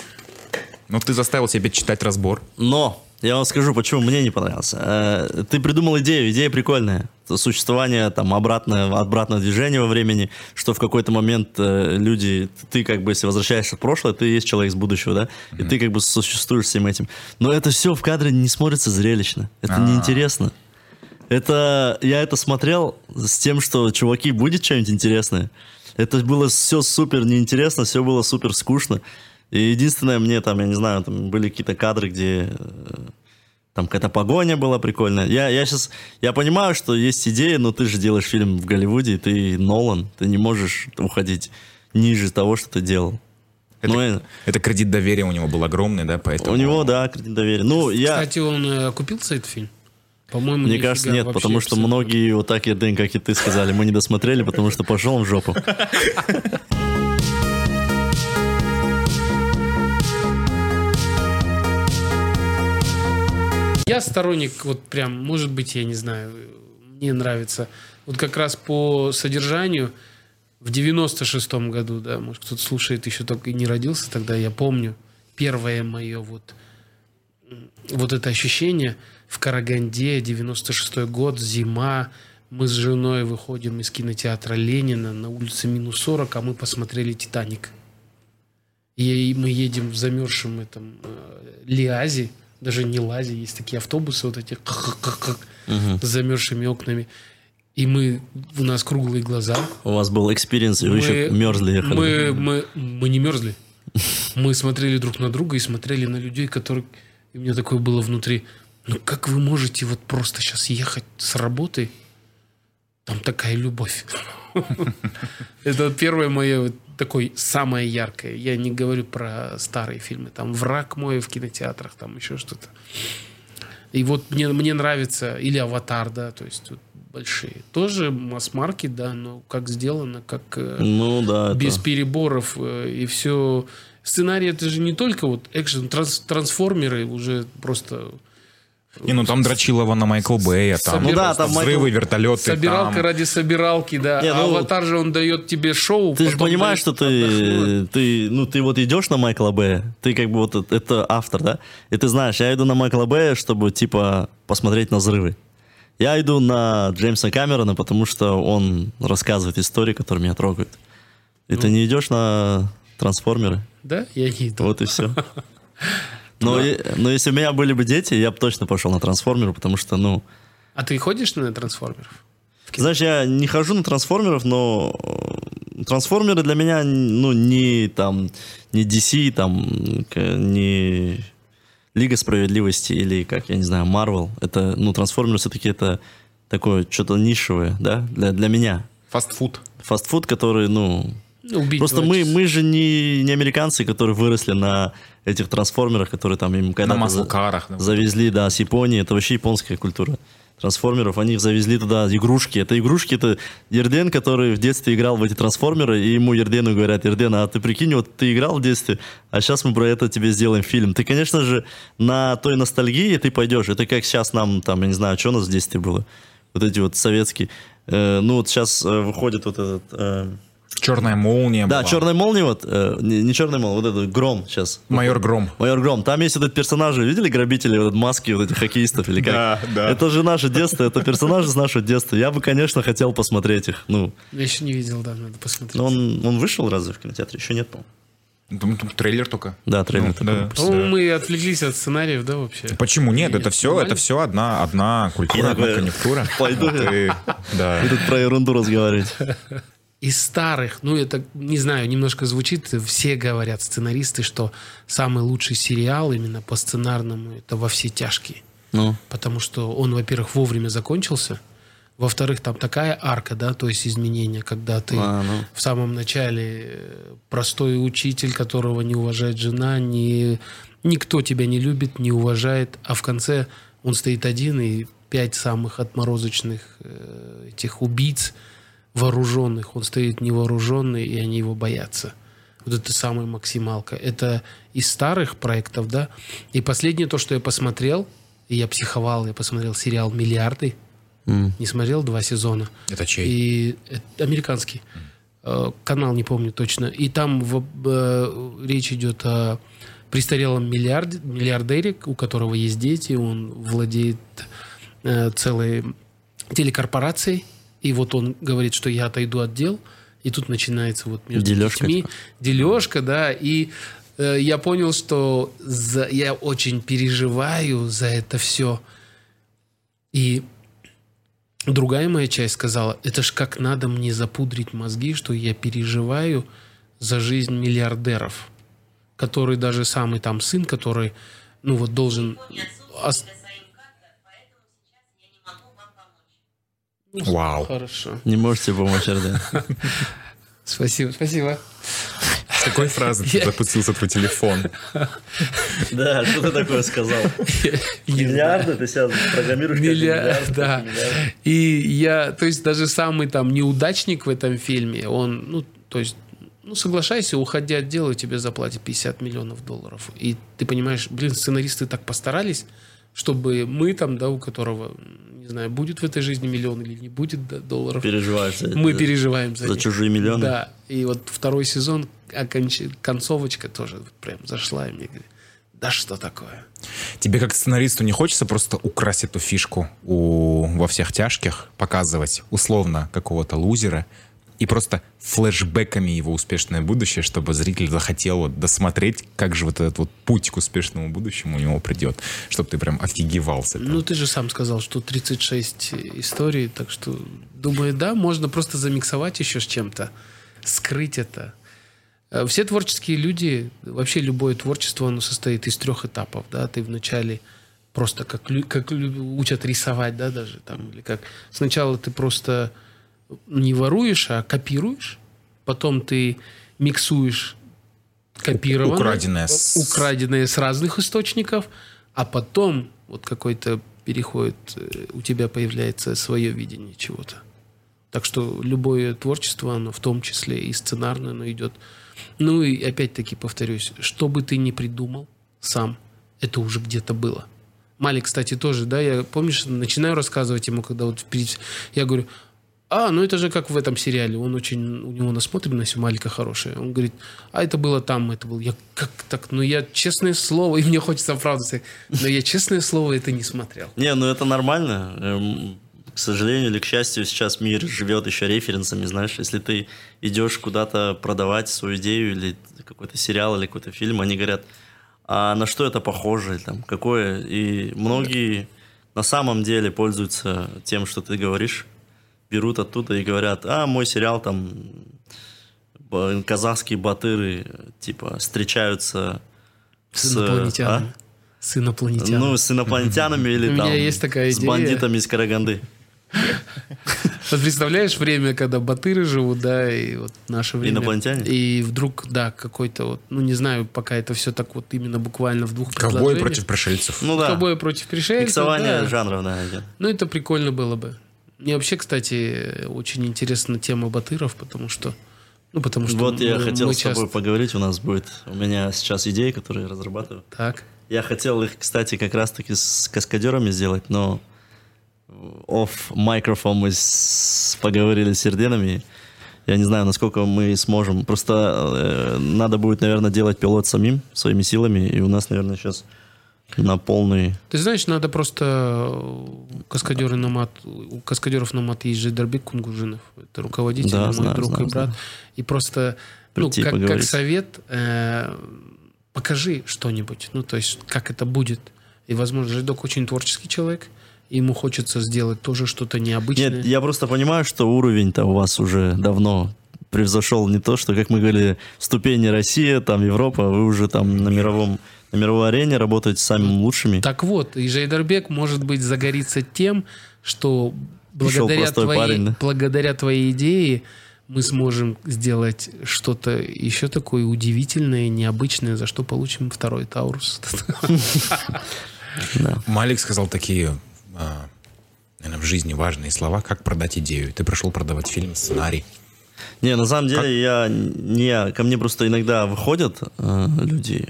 Ну, ты заставил себя читать разбор. Но я вам скажу, почему мне не понравился. Э, Ты придумал идею, идея прикольная. Существование там обратное, обратное движение во времени, что в какой-то момент э, люди, ты как бы, если возвращаешься в прошлое, ты есть человек из будущего, да, и ты как бы существуешь всем этим. Но это все в кадре не смотрится зрелищно. Это А. неинтересно. Это, я это смотрел с тем, что, чуваки, будет что-нибудь интересное. Это было все супер неинтересно, все было супер скучно. И единственное, мне там, я не знаю, там были какие-то кадры, где э, там какая-то погоня была прикольная. Я, я сейчас, я понимаю, что есть идея, но ты же делаешь фильм в Голливуде, и ты Нолан, ты не можешь уходить ниже того, что ты делал. Это, Ну, это кредит доверия у него был огромный, да, поэтому... у него, да, кредит доверия. Ну, я... Кстати, он э, окупился, этот фильм? По-моему, Мне кажется, нет, потому что абсолютно. многие вот так, Ерден, как и ты сказали, мы не досмотрели, потому что пошел он в жопу. Я сторонник, вот прям, может быть, я не знаю, мне нравится. Вот как раз по содержанию в 96-м году, да, может, кто-то слушает, еще только и не родился тогда, я помню первое мое вот, вот это ощущение в Караганде, 96-й год, зима, мы с женой выходим из кинотеатра Ленина на улице минус 40, а мы посмотрели «Титаник». И мы едем в замерзшем этом э, Лиазе, даже не Лазе, есть такие автобусы вот эти с замерзшими окнами. И мы, у нас круглые глаза. У вас был experience, и вы еще мерзли ехали. Мы, мы, мы не мерзли. Мы смотрели друг на друга и смотрели на людей, которые... И у меня такое было внутри. Ну как вы можете вот просто сейчас ехать с работы? Там такая любовь. Это первое мое вот такое самое яркое. Я не говорю про старые фильмы. Там «Враг мой» в кинотеатрах, там еще что-то. И вот мне, мне нравится, или «Аватар», да, то есть вот большие. Тоже масс-маркет, да, но как сделано, как э, Ну да, это- без переборов э, и все. Сценарий это же не только вот экшен, транс- трансформеры уже просто Не, ну там Дрочилова на Майкл Бэя, там, Ну да, там взрывы, Майкл- вертолеты. собиралка там. ради собиралки, да. Не, а ну, аватар же он дает тебе шоу. Ты же понимаешь, что ты, ты, ну, ты вот идешь на Майкла Бэя, ты как бы вот это- это автор, да? И ты знаешь, я иду на Майкла Бэя, чтобы, типа, посмотреть на взрывы. Я иду на Джеймса Камерона, потому что он рассказывает истории, которые меня трогают. И Ну. ты не идешь на трансформеры, Да, я не иду. вот и все. Но, и- но если у меня были бы дети, я бы точно пошел на трансформеры, потому что, ну, А ты ходишь на трансформеров? Знаешь, я не хожу на трансформеров, но э, трансформеры для меня, ну, не там, не DC, там, не Лига справедливости или, как, я не знаю, Марвел. Это, ну, трансформеры все-таки это такое что-то нишевое, да, для, для меня. Фастфуд. Фастфуд, который, ну, Ну, Убить Просто мы, мы же не, не американцы, которые выросли на этих трансформерах, которые там им На когда-то за- маслкарах. да. завезли, да, с Японии. Это вообще японская культура трансформеров. Они их завезли туда игрушки. Это игрушки, это Ерден, который в детстве играл в эти трансформеры, и ему Ердену говорят, Ерден, а ты прикинь, вот ты играл в детстве, а сейчас мы про это тебе сделаем фильм. Ты, конечно же, на той ностальгии ты пойдешь. Это как сейчас нам, там, я не знаю, что у нас в детстве было. Вот эти вот советские. Э, ну вот сейчас э, выходит вот этот... э, Черная молния да, была. черная молния, вот, э, не, не черная молния, вот этот гром сейчас. Майор Гром. Майор Гром. Там есть этот персонажи, видели грабители, вот маски вот этих хоккеистов или как? Да, да. Это же наше детство, это персонажи с нашего детства. Я бы, конечно, хотел посмотреть их. Ну, Я еще не видел, да, надо посмотреть. но он, он вышел разве в кинотеатре? Еще нет, по-моему. Там, там трейлер только. Да, трейлер Ну, такой. да. По-моему, мы отвлеклись от сценариев, да, вообще? Почему нет? Нет, Это все, нормально. это все одна, одна культура, одна конъюнктура. пойду. Ты- да. И тут про ерунду разговаривать. Из старых, ну это, не знаю, немножко звучит, все говорят, сценаристы, что самый лучший сериал именно по сценарному, это «Во все тяжкие». Ну, Потому что он, во-первых, вовремя закончился, во-вторых, там такая арка, да, то есть изменения, когда ты А, ну. в самом начале э, простой учитель, которого не уважает жена, не, никто тебя не любит, не уважает, а в конце он стоит один, и пять самых отморозочных э, этих убийц вооруженных, он стоит невооруженный, и они его боятся. Вот это самая максималка. Это из старых проектов, да. И последнее то, что я посмотрел, и я психовал, я посмотрел сериал «Миллиарды». Не смотрел два сезона. Это чей? И это американский. Э, Канал не помню точно. И там в- э, речь идет о престарелом миллиарде, миллиардере, у которого есть дети, он владеет э, целой телекорпорацией. И вот он говорит, что я отойду от дел. И тут начинается вот между Дележка, детьми типа. дележка, да. И э, я понял, что за- я очень переживаю за это все. И другая моя часть сказала, это ж как надо мне запудрить мозги, что я переживаю за жизнь миллиардеров, который даже самый там сын, который, ну вот должен... ос- Вау. Хорошо. Не можете помочь, Арден? Спасибо, спасибо. С какой фразы ты запустился твой телефон? Да, что ты такое сказал? Миллиарды? Ты сейчас программируешь Миллиард, да. И я, то есть даже самый там неудачник в этом фильме, он, ну, то есть, ну, соглашайся, уходя от дела, тебе заплатят 50 миллионов долларов. И ты понимаешь, блин, сценаристы так постарались, чтобы мы там, да, у которого, не знаю, будет в этой жизни миллион или не будет да, долларов, Переживаешь за мы переживаем за, за них. чужие миллионы? Да, и вот второй сезон, оконч- концовочка тоже прям зашла, и мне говорит, да что такое? Тебе как сценаристу не хочется просто украсть эту фишку у, во всех тяжких, показывать условно какого-то лузера и просто флешбеками его успешное будущее, чтобы зритель захотел досмотреть, как же вот этот вот путь к успешному будущему у него придет, чтобы ты прям офигевал с этого. Ну, ты же сам сказал, что 36 историй, так что, думаю, да, можно просто замиксовать еще с чем-то, скрыть это. Э, Все творческие люди, вообще любое творчество, оно состоит из трех этапов, да, ты вначале просто как, как учат рисовать, да, даже там, или как сначала ты просто не воруешь, а копируешь, потом ты миксуешь копированное, Украденное с- украденное с разных источников, а потом вот какой-то переходит, э, у тебя появляется свое видение чего-то. Так что любое творчество, оно в том числе и сценарное, оно идет. Ну и опять-таки повторюсь, что бы ты ни придумал сам, это уже где-то было. Малик, кстати, тоже, да, я, помнишь, начинаю рассказывать ему, когда вот я говорю, а, ну это же как в этом сериале, он очень, у него насмотренность Малика хорошая. Он говорит, а это было там, это было. Я как так, ну я честное слово, и мне хочется сказать, но я честное слово это не смотрел. Не, ну это нормально. Эм, К сожалению или к счастью, сейчас мир живет еще референсами, знаешь. Если ты идешь куда-то продавать свою идею или какой-то сериал или какой-то фильм, они говорят, а на что это похоже, там, какое. И многие на самом деле пользуются тем, что ты говоришь, берут оттуда и говорят, а мой сериал там казахские батыры типа встречаются С с- инопланетянами. а? С инопланетянами. Ну, с инопланетянами или У меня там есть такая с идея. бандитами из Караганды. Вот представляешь время, когда батыры живут, да, и вот наше время. Инопланетяне? И вдруг, да, какой-то вот, ну не знаю, пока это все так вот именно буквально в двух предложениях. против пришельцев. Ну да, Ковбой против пришельцев. миксование да. жанров, да. Ну, это прикольно было бы. Мне вообще, кстати, очень интересна тема батыров, потому что... Ну, потому что Вот я мы- хотел мы с тобой часто- поговорить, у нас будет, у меня сейчас идеи, которые я разрабатываю. Так. Я хотел их, кстати, как раз-таки с каскадерами сделать, но оф микрофон мы с- поговорили с Ерденами. Я не знаю, насколько мы сможем. Просто э, надо будет, наверное, делать пилот самим, своими силами. И у нас, наверное, сейчас на полный... Ты знаешь, надо просто э, каскадеры Номад, у каскадеров Номад есть Жидарбек Кунгужинов, это руководитель, Да, мой знаю, друг знаю, и брат. знаю. И просто, ну, Прийти как, как поговорить. совет, э, покажи что-нибудь, ну, то есть, как это будет. И, возможно, Жидок очень творческий человек, ему хочется сделать тоже что-то необычное. Нет, я просто понимаю, что уровень-то у вас уже давно превзошел не то, что, как мы говорили, ступени Россия, там Европа, вы уже там на мировом на мировой арене работаете с самыми лучшими. Так вот, и Жайдарбек, может быть, загорится тем, что благодаря твоей, парень, да? благодаря твоей идее мы сможем сделать что-то еще такое удивительное, необычное, за что получим второй Таурус. Малик сказал такие, а, наверное, в жизни важные слова, как продать идею. Ты пришел продавать фильм, сценарий. Не, на самом деле я не, ко мне просто иногда выходят э, люди.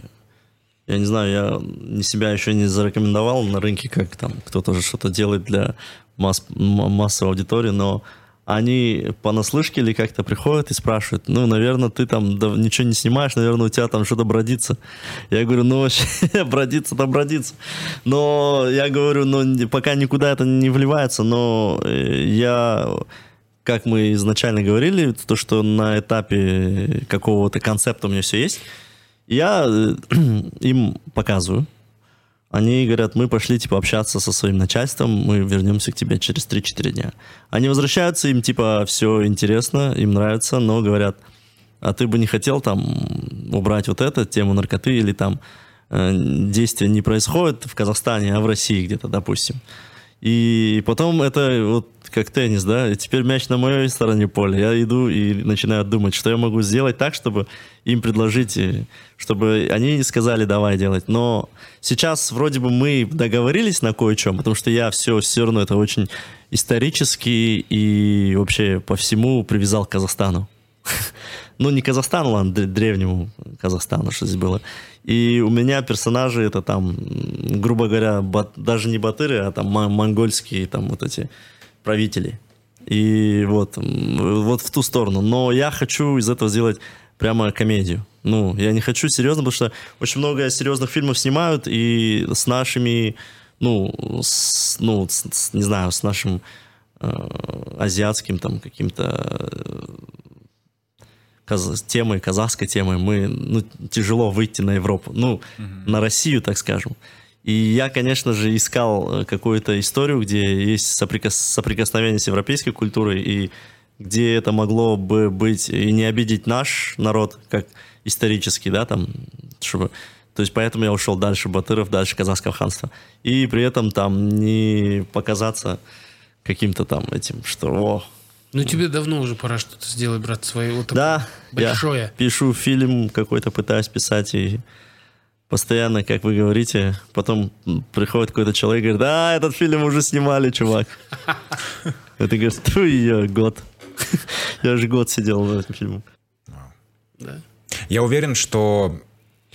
Я не знаю, я себя еще не зарекомендовал на рынке, как там кто-то же что-то делает для масс, массовой аудитории, но они понаслышке или как-то приходят и спрашивают, ну, наверное, ты там да, ничего не снимаешь, наверное, у тебя там что-то бродится. Я говорю, ну, вообще, бродится-то бродится. Но я говорю, ну, пока никуда это не вливается, но э, я как мы изначально говорили, то, что на этапе какого-то концепта у меня все есть, я э, им показываю. Они говорят, мы пошли, типа, общаться со своим начальством, мы вернемся к тебе через 3-4 дня. Они возвращаются, им, типа, все интересно, им нравится, но говорят, а ты бы не хотел там убрать вот эту тему наркоты или там э, действия не происходит в Казахстане, а в России где-то, допустим. И потом это вот как теннис, да, и теперь мяч на моей стороне поля. Я иду и начинаю думать, что я могу сделать так, чтобы им предложить, э, чтобы они сказали, давай делать. Но сейчас вроде бы мы договорились на кое-чем, потому что я все, все равно это очень исторически и вообще по всему привязал к Казахстану. Ну, не Казахстану, ладно, древнему Казахстану, что здесь было. И у меня персонажи это там, грубо говоря, бат, даже не батыры, а там монгольские там вот эти правители. И вот, вот в ту сторону. Но я хочу из этого сделать прямо комедию. Ну, я не хочу серьезно, потому что очень много серьезных фильмов снимают, и с нашими, ну, с, ну, с, не знаю, с нашим э, азиатским там каким-то э, каз, темой, казахской темой, мы, ну, тяжело выйти на Европу, ну, mm-hmm. на Россию, так скажем. И я, конечно же, искал э, какую-то историю, где есть соприкос... соприкосновение с европейской культурой, и где это могло бы быть и не обидеть наш народ, как исторически, да, там, чтобы... То есть поэтому я ушел дальше Батыров, дальше Казахского ханства. И при этом там не показаться каким-то там этим, что о, ну, тебе давно уже пора что-то сделать, брат, свое вот да, большое. Я пишу фильм какой-то, пытаюсь писать, и постоянно, как вы говорите, потом приходит какой-то человек и говорит, да, этот фильм уже снимали, чувак. Это говорит, ты ее год. Я же год сидел в этом фильме. Я уверен, что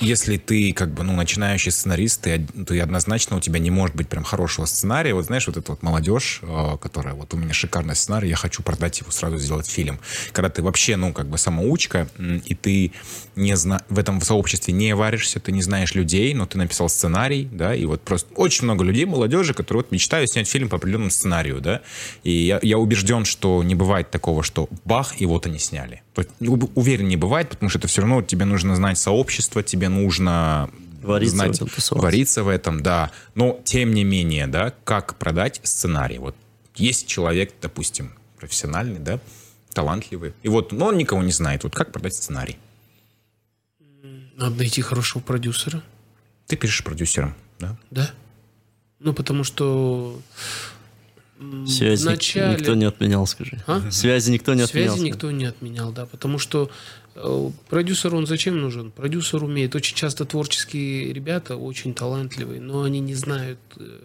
если ты как бы, ну, начинающий сценарист, ты, ты однозначно у тебя не может быть прям хорошего сценария. Вот знаешь, вот эта вот молодежь, э, которая вот у меня шикарный сценарий, я хочу продать его, сразу сделать фильм. Когда ты вообще, ну, как бы самоучка, и ты не зна... в этом сообществе не варишься, ты не знаешь людей, но ты написал сценарий, да, и вот просто очень много людей, молодежи, которые вот мечтают снять фильм по определенному сценарию, да, и я, я убежден, что не бывает такого, что бах, и вот они сняли. Ну, уверен, не бывает, потому что это все равно тебе нужно знать сообщество, тебе нужно вариться знать, в этом, вариться в этом, да. Но тем не менее, да, как продать сценарий? Вот есть человек, допустим, профессиональный, да, талантливый, и вот, но он никого не знает. Вот как продать сценарий? Надо найти хорошего продюсера. Ты пишешь продюсером, да? Да. Ну, потому что Связи начале... никто не отменял, скажи. А? Связи никто не Связи отменял. Связи никто не отменял, да. Потому что э, продюсер, он зачем нужен? Продюсер умеет. Очень часто творческие ребята, очень талантливые, но они не знают э,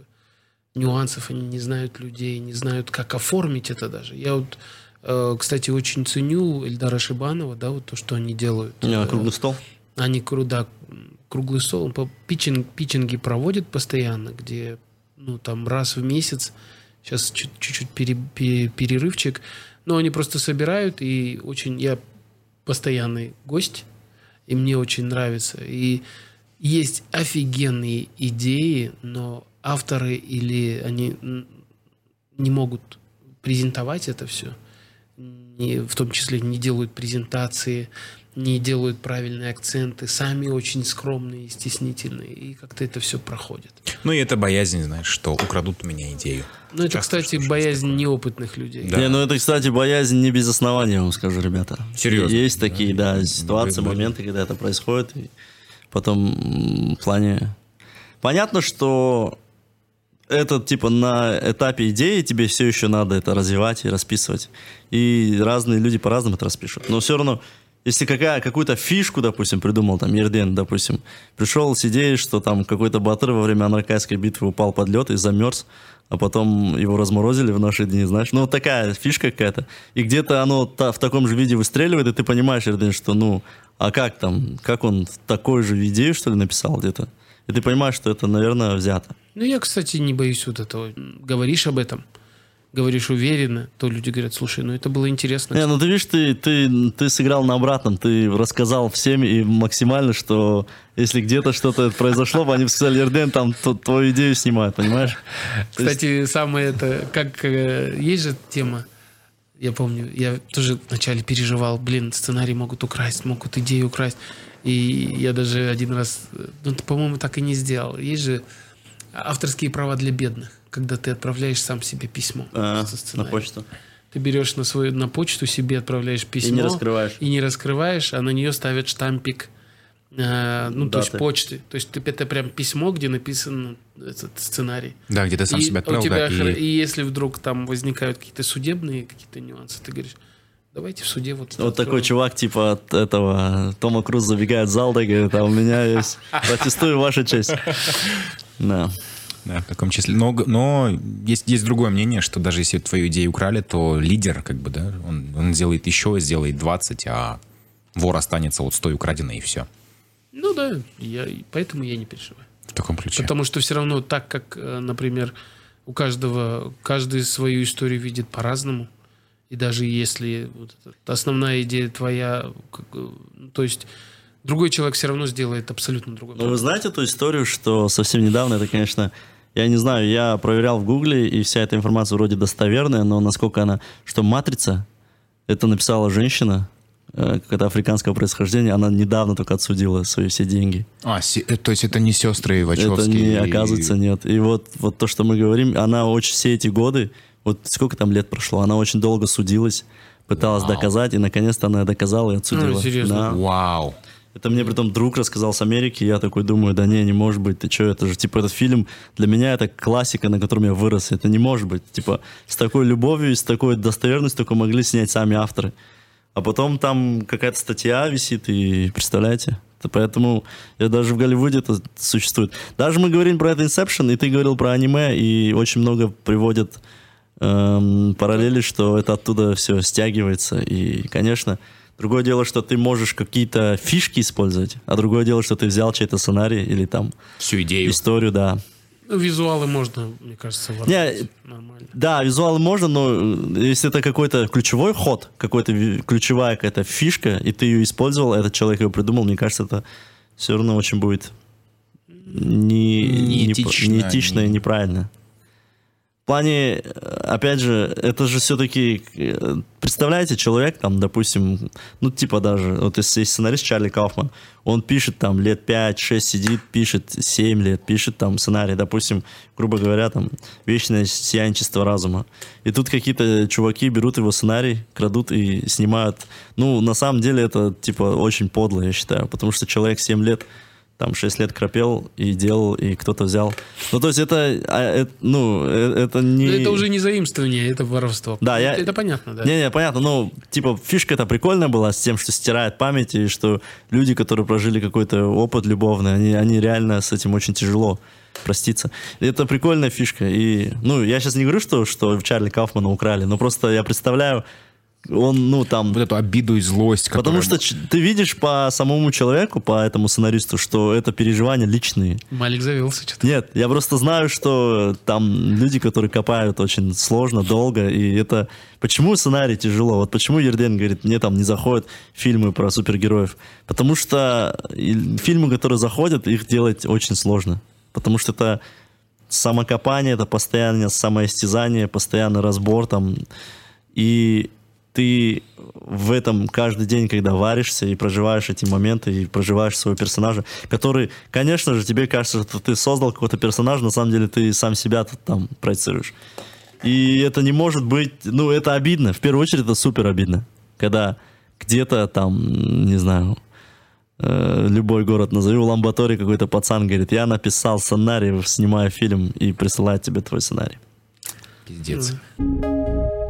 нюансов, они не знают людей, не знают, как оформить это даже. Я вот, э, кстати, очень ценю Эльдара Шибанова, да, вот то, что они делают. А, круглый стол? Они, да, круглый стол. Он по питчинг, питчинги проводит постоянно, где, ну, там, раз в месяц Сейчас чуть-чуть пере, пере, перерывчик. Но они просто собирают, и очень... Я постоянный гость, и мне очень нравится. И есть офигенные идеи, но авторы или они не могут презентовать это все, не, в том числе не делают презентации, не делают правильные акценты, сами очень скромные и стеснительные, и как-то это все проходит. Ну и это боязнь, знаешь, что украдут у меня идею. Ну это, Часто кстати, боязнь такое. неопытных людей. Да. Не, ну это, кстати, боязнь не без основания, вам скажу, ребята. Серьезно? Есть такие, да, да ситуации, Вы, моменты, когда это происходит, и потом в плане... Понятно, что это типа на этапе идеи тебе все еще надо это развивать и расписывать. И разные люди по-разному это распишут. Но все равно если какая, какую-то фишку, допустим, придумал, там, Ерден, допустим, пришел с идеей, что там какой-то батыр во время Анаркайской битвы упал под лед и замерз, а потом его разморозили в наши дни, знаешь. Ну, вот такая фишка какая-то. И где-то оно та, в таком же виде выстреливает, и ты понимаешь, что, ну, а как там, как он такой же идею, что ли, написал где-то? И ты понимаешь, что это, наверное, взято. Ну, я, кстати, не боюсь вот этого. Говоришь об этом, говоришь уверенно, то люди говорят, слушай, ну это было интересно. Не, ну ты видишь, ты, ты, ты сыграл на обратном, ты рассказал всем и максимально, что если где-то что-то произошло, они сказали, Ерден, там твою идею снимают, понимаешь? Кстати, самое это, как э, есть же тема, я помню, я тоже вначале переживал, блин, сценарий могут украсть, могут идею украсть. И я даже один раз, ну, по-моему, так и не сделал. Есть же авторские права для бедных когда ты отправляешь сам себе письмо а, на почту. Ты берешь на свою на почту себе отправляешь письмо и не раскрываешь, и не раскрываешь, а на нее ставят штампик, э, ну Даты. то есть почты, то есть это прям письмо, где написан этот сценарий. Да, где ты сам и себя отправил. тебя, да, и... и если вдруг там возникают какие-то судебные какие-то нюансы, ты говоришь, давайте в суде вот. Вот такой чувак типа от этого Тома Круз забегает в зал, да, говорит, а у меня есть, протестую ваша честь. Да. Да, в таком числе. Но, но есть, есть другое мнение, что даже если твою идею украли, то лидер, как бы, да, он, он сделает еще, сделает 20, а вор останется вот с той украденной, и все. Ну да, я, поэтому я не переживаю. В таком ключе. Потому что все равно так, как, э, например, у каждого, каждый свою историю видит по-разному. И даже если вот основная идея твоя, то есть другой человек все равно сделает абсолютно другой. Ну, вы знаете ту историю, что совсем недавно, это, конечно, я не знаю, я проверял в Гугле, и вся эта информация вроде достоверная, но насколько она... Что «Матрица» — это написала женщина, э, какая-то африканского происхождения, она недавно только отсудила свои все деньги. А, э, то есть это не сестры Вачовские? Это не, оказывается, нет. И вот, вот то, что мы говорим, она очень все эти годы, вот сколько там лет прошло, она очень долго судилась, пыталась Вау. доказать, и наконец-то она доказала и отсудила. Ну, серьезно? Да. Вау. Это мне при том друг рассказал с Америки, я такой думаю, да не, не может быть, ты что, это же, типа, этот фильм, для меня это классика, на котором я вырос, это не может быть. Типа, с такой любовью и с такой достоверностью только могли снять сами авторы. А потом там какая-то статья висит, и представляете? Поэтому я даже в Голливуде это существует. Даже мы говорим про это Inception, и ты говорил про аниме, и очень много приводят эм, параллели, что это оттуда все стягивается. И, конечно, Другое дело, что ты можешь какие-то фишки использовать, а другое дело, что ты взял чей-то сценарий или там... Всю идею. Историю, да. Ну, визуалы можно, мне кажется, Не, нормально. Да, визуалы можно, но э, если это какой-то ключевой ход, какой-то ключевая какая-то фишка, и ты ее использовал, этот человек ее придумал, мне кажется, это все равно очень будет не, неэтично, не, неэтично не... и неправильно. В плане, э, опять же, это же все-таки, э, представляете, человек там, допустим, ну типа даже, вот если есть сценарист Чарли Кауфман, он пишет там лет 5-6 сидит, пишет 7 лет, пишет там сценарий, допустим, грубо говоря, там «Вечное сиянчество разума». И тут какие-то чуваки берут его сценарий, крадут и снимают. Ну, на самом деле это типа очень подло, я считаю, потому что человек 7 лет там 6 лет кропел и делал, и кто-то взял. Ну, то есть это, а, это ну, э, это не... Но это уже не заимствование, это воровство. Да, это, я... это понятно, да. Не-не, понятно, ну, типа, фишка это прикольная была с тем, что стирает память, и что люди, которые прожили какой-то опыт любовный, они, они реально с этим очень тяжело проститься. Это прикольная фишка. И, ну, я сейчас не говорю, что, что Чарли Кауфмана украли, но просто я представляю, он, ну, там... Вот эту обиду и злость. Которая... Потому что ты видишь по самому человеку, по этому сценаристу, что это переживания личные. Малик завелся что-то. Нет, я просто знаю, что там люди, которые копают очень сложно, долго, и это... Почему сценарий тяжело? Вот почему Ерден говорит, мне там не заходят фильмы про супергероев? Потому что фильмы, которые заходят, их делать очень сложно. Потому что это самокопание, это постоянное самоистязание, постоянный разбор там. И ты в этом каждый день, когда варишься и проживаешь эти моменты, и проживаешь своего персонажа, который, конечно же, тебе кажется, что ты создал какого-то персонажа, на самом деле ты сам себя там проецируешь. И это не может быть, ну, это обидно. В первую очередь это супер обидно. Когда где-то там, не знаю, э, любой город назови, в ламбатории какой-то пацан говорит, я написал сценарий, снимаю фильм и присылает тебе твой сценарий. Пиздец. Mm.